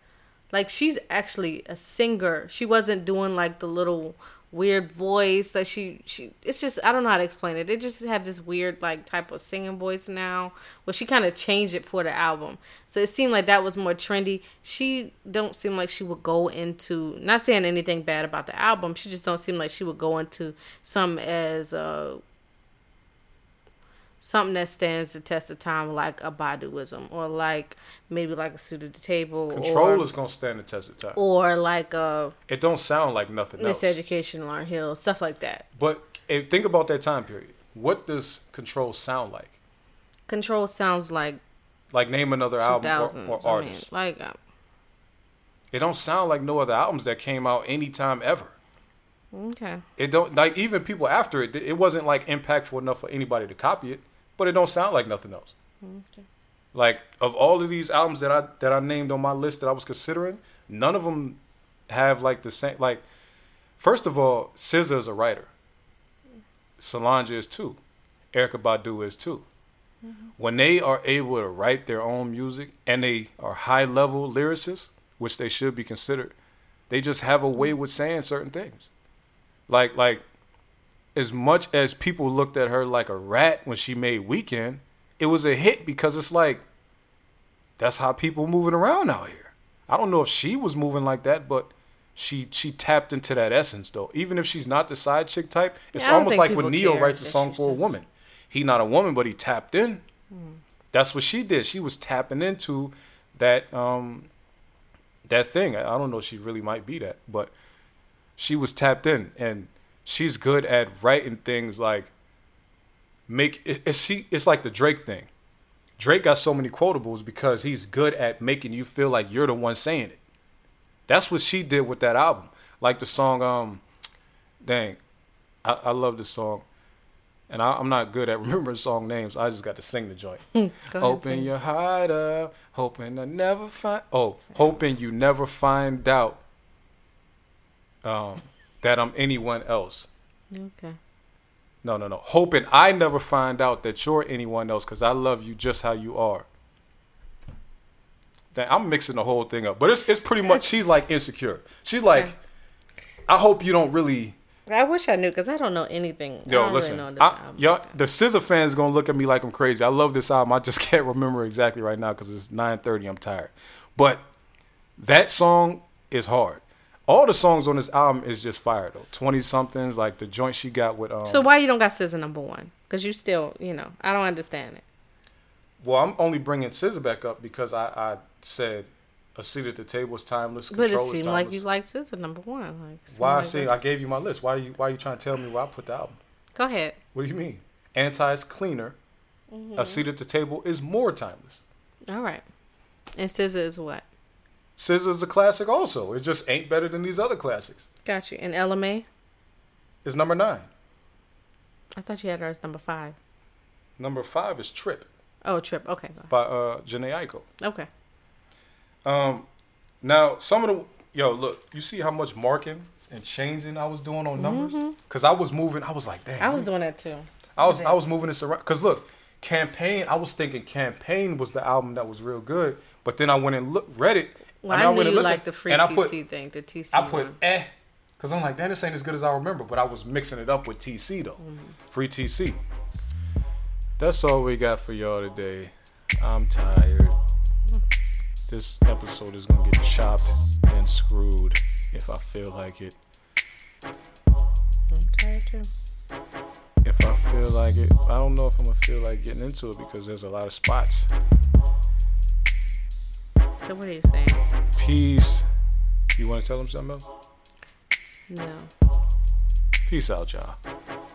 like she's actually a singer. She wasn't doing like the little weird voice that she she it's just I don't know how to explain it. They just have this weird like type of singing voice now. Well, she kind of changed it for the album. So it seemed like that was more trendy. She don't seem like she would go into not saying anything bad about the album. She just don't seem like she would go into some as uh something that stands the test of time like a Baduizm or like maybe like a suit at the table Control or, is gonna stand the test of time. or like a It don't sound like nothing else. miseducation Lauryn Hill stuff like that. But think about that time period. What does Control sound like? Control sounds like Like name another album 2000s. or, or I mean, artist. like uh, It don't sound like no other albums that came out anytime ever. okay. It don't like even people after it. It wasn't like impactful enough for anybody to copy it. But it don't sound like nothing else. Okay. Like of all of these albums that I that I named on my list that I was considering, none of them have like the same. Like, first of all, SZA is a writer. Solange is too. Erykah Badu is too. Mm-hmm. When they are able to write their own music and they are high level lyricists, which they should be considered, they just have a way with saying certain things. Like like as much as people looked at her like a rat when she made Weekend, it was a hit because it's like that's how people moving around out here. I don't know if she was moving like that, but she she tapped into that essence though. Even if she's not the side chick type, it's Yeah, almost like when Ne-Yo writes a song for a woman. He not a woman, but he tapped in. Hmm. That's what she did. She was tapping into that um that thing. I I don't know if she really might be that, but she was tapped in and she's good at writing things like make it, it's she it's like the Drake thing. Drake got so many quotables because he's good at making you feel like you're the one saying it. That's what she did with that album. Like the song um dang. I, I love this song. And I, I'm not good at [LAUGHS] remembering song names. I just got to sing the joint. [LAUGHS] Go Open your heart up, hoping to never find. Oh, hoping you never find out um, that I'm anyone else. Okay. No, no, no. Hoping I never find out that you're anyone else because I love you just how you are. Dang, I'm mixing the whole thing up, but it's it's pretty much [LAUGHS] she's like insecure. She's like, Okay. I hope you don't really. I wish I knew because I don't know anything. Yo, listen, really I, like the SZA fans gonna look at me like I'm crazy. I love this album. I just [LAUGHS] can't remember exactly right now because it's 9:30. I'm tired, but that song is hard. All the songs on this album is just fire though. Twenty somethings like the joint she got with. Um, So why you don't got SZA number one? Because you still, you know, I don't understand it. Well, I'm only bringing SZA back up because I, I said a seat at the table is timeless. But it seemed like you liked SZA number one. Like Why I say I gave you my list? Why are you why are you trying to tell me where I put the album? Go ahead. What do you mean? Anti is cleaner. Mm-hmm. A seat at the table is more timeless. All right. And SZA is what? SZA's a classic also. It just ain't better than these other classics. Got you. And Ella Mai? Is number nine. I thought you had her as number five. Number five is Trip Oh, Trip. Okay. by uh Jhené. Okay. Um, now some of the yo look, you see how much marking and changing I was doing on numbers because I was moving. I was like, damn. Mm-hmm. I was doing that too. I was I was moving this around because look, campaign. I was thinking campaign was the album that was real good, but then I went and look read it. Well, mean, I, went knew you liked the free TC put thing, the TC I put one. eh because I'm like, damn, this ain't as good as I remember. But I was mixing it up with TC though, Mm-hmm. free TC. That's all we got for y'all today. I'm tired. This episode is gonna get chopped and screwed if I feel like it. I'm tired too. If I feel like it, I don't know if I'm gonna feel like getting into it because there's a lot of spots. So what are you saying? Peace. You wanna tell them something else? No. Peace out, y'all.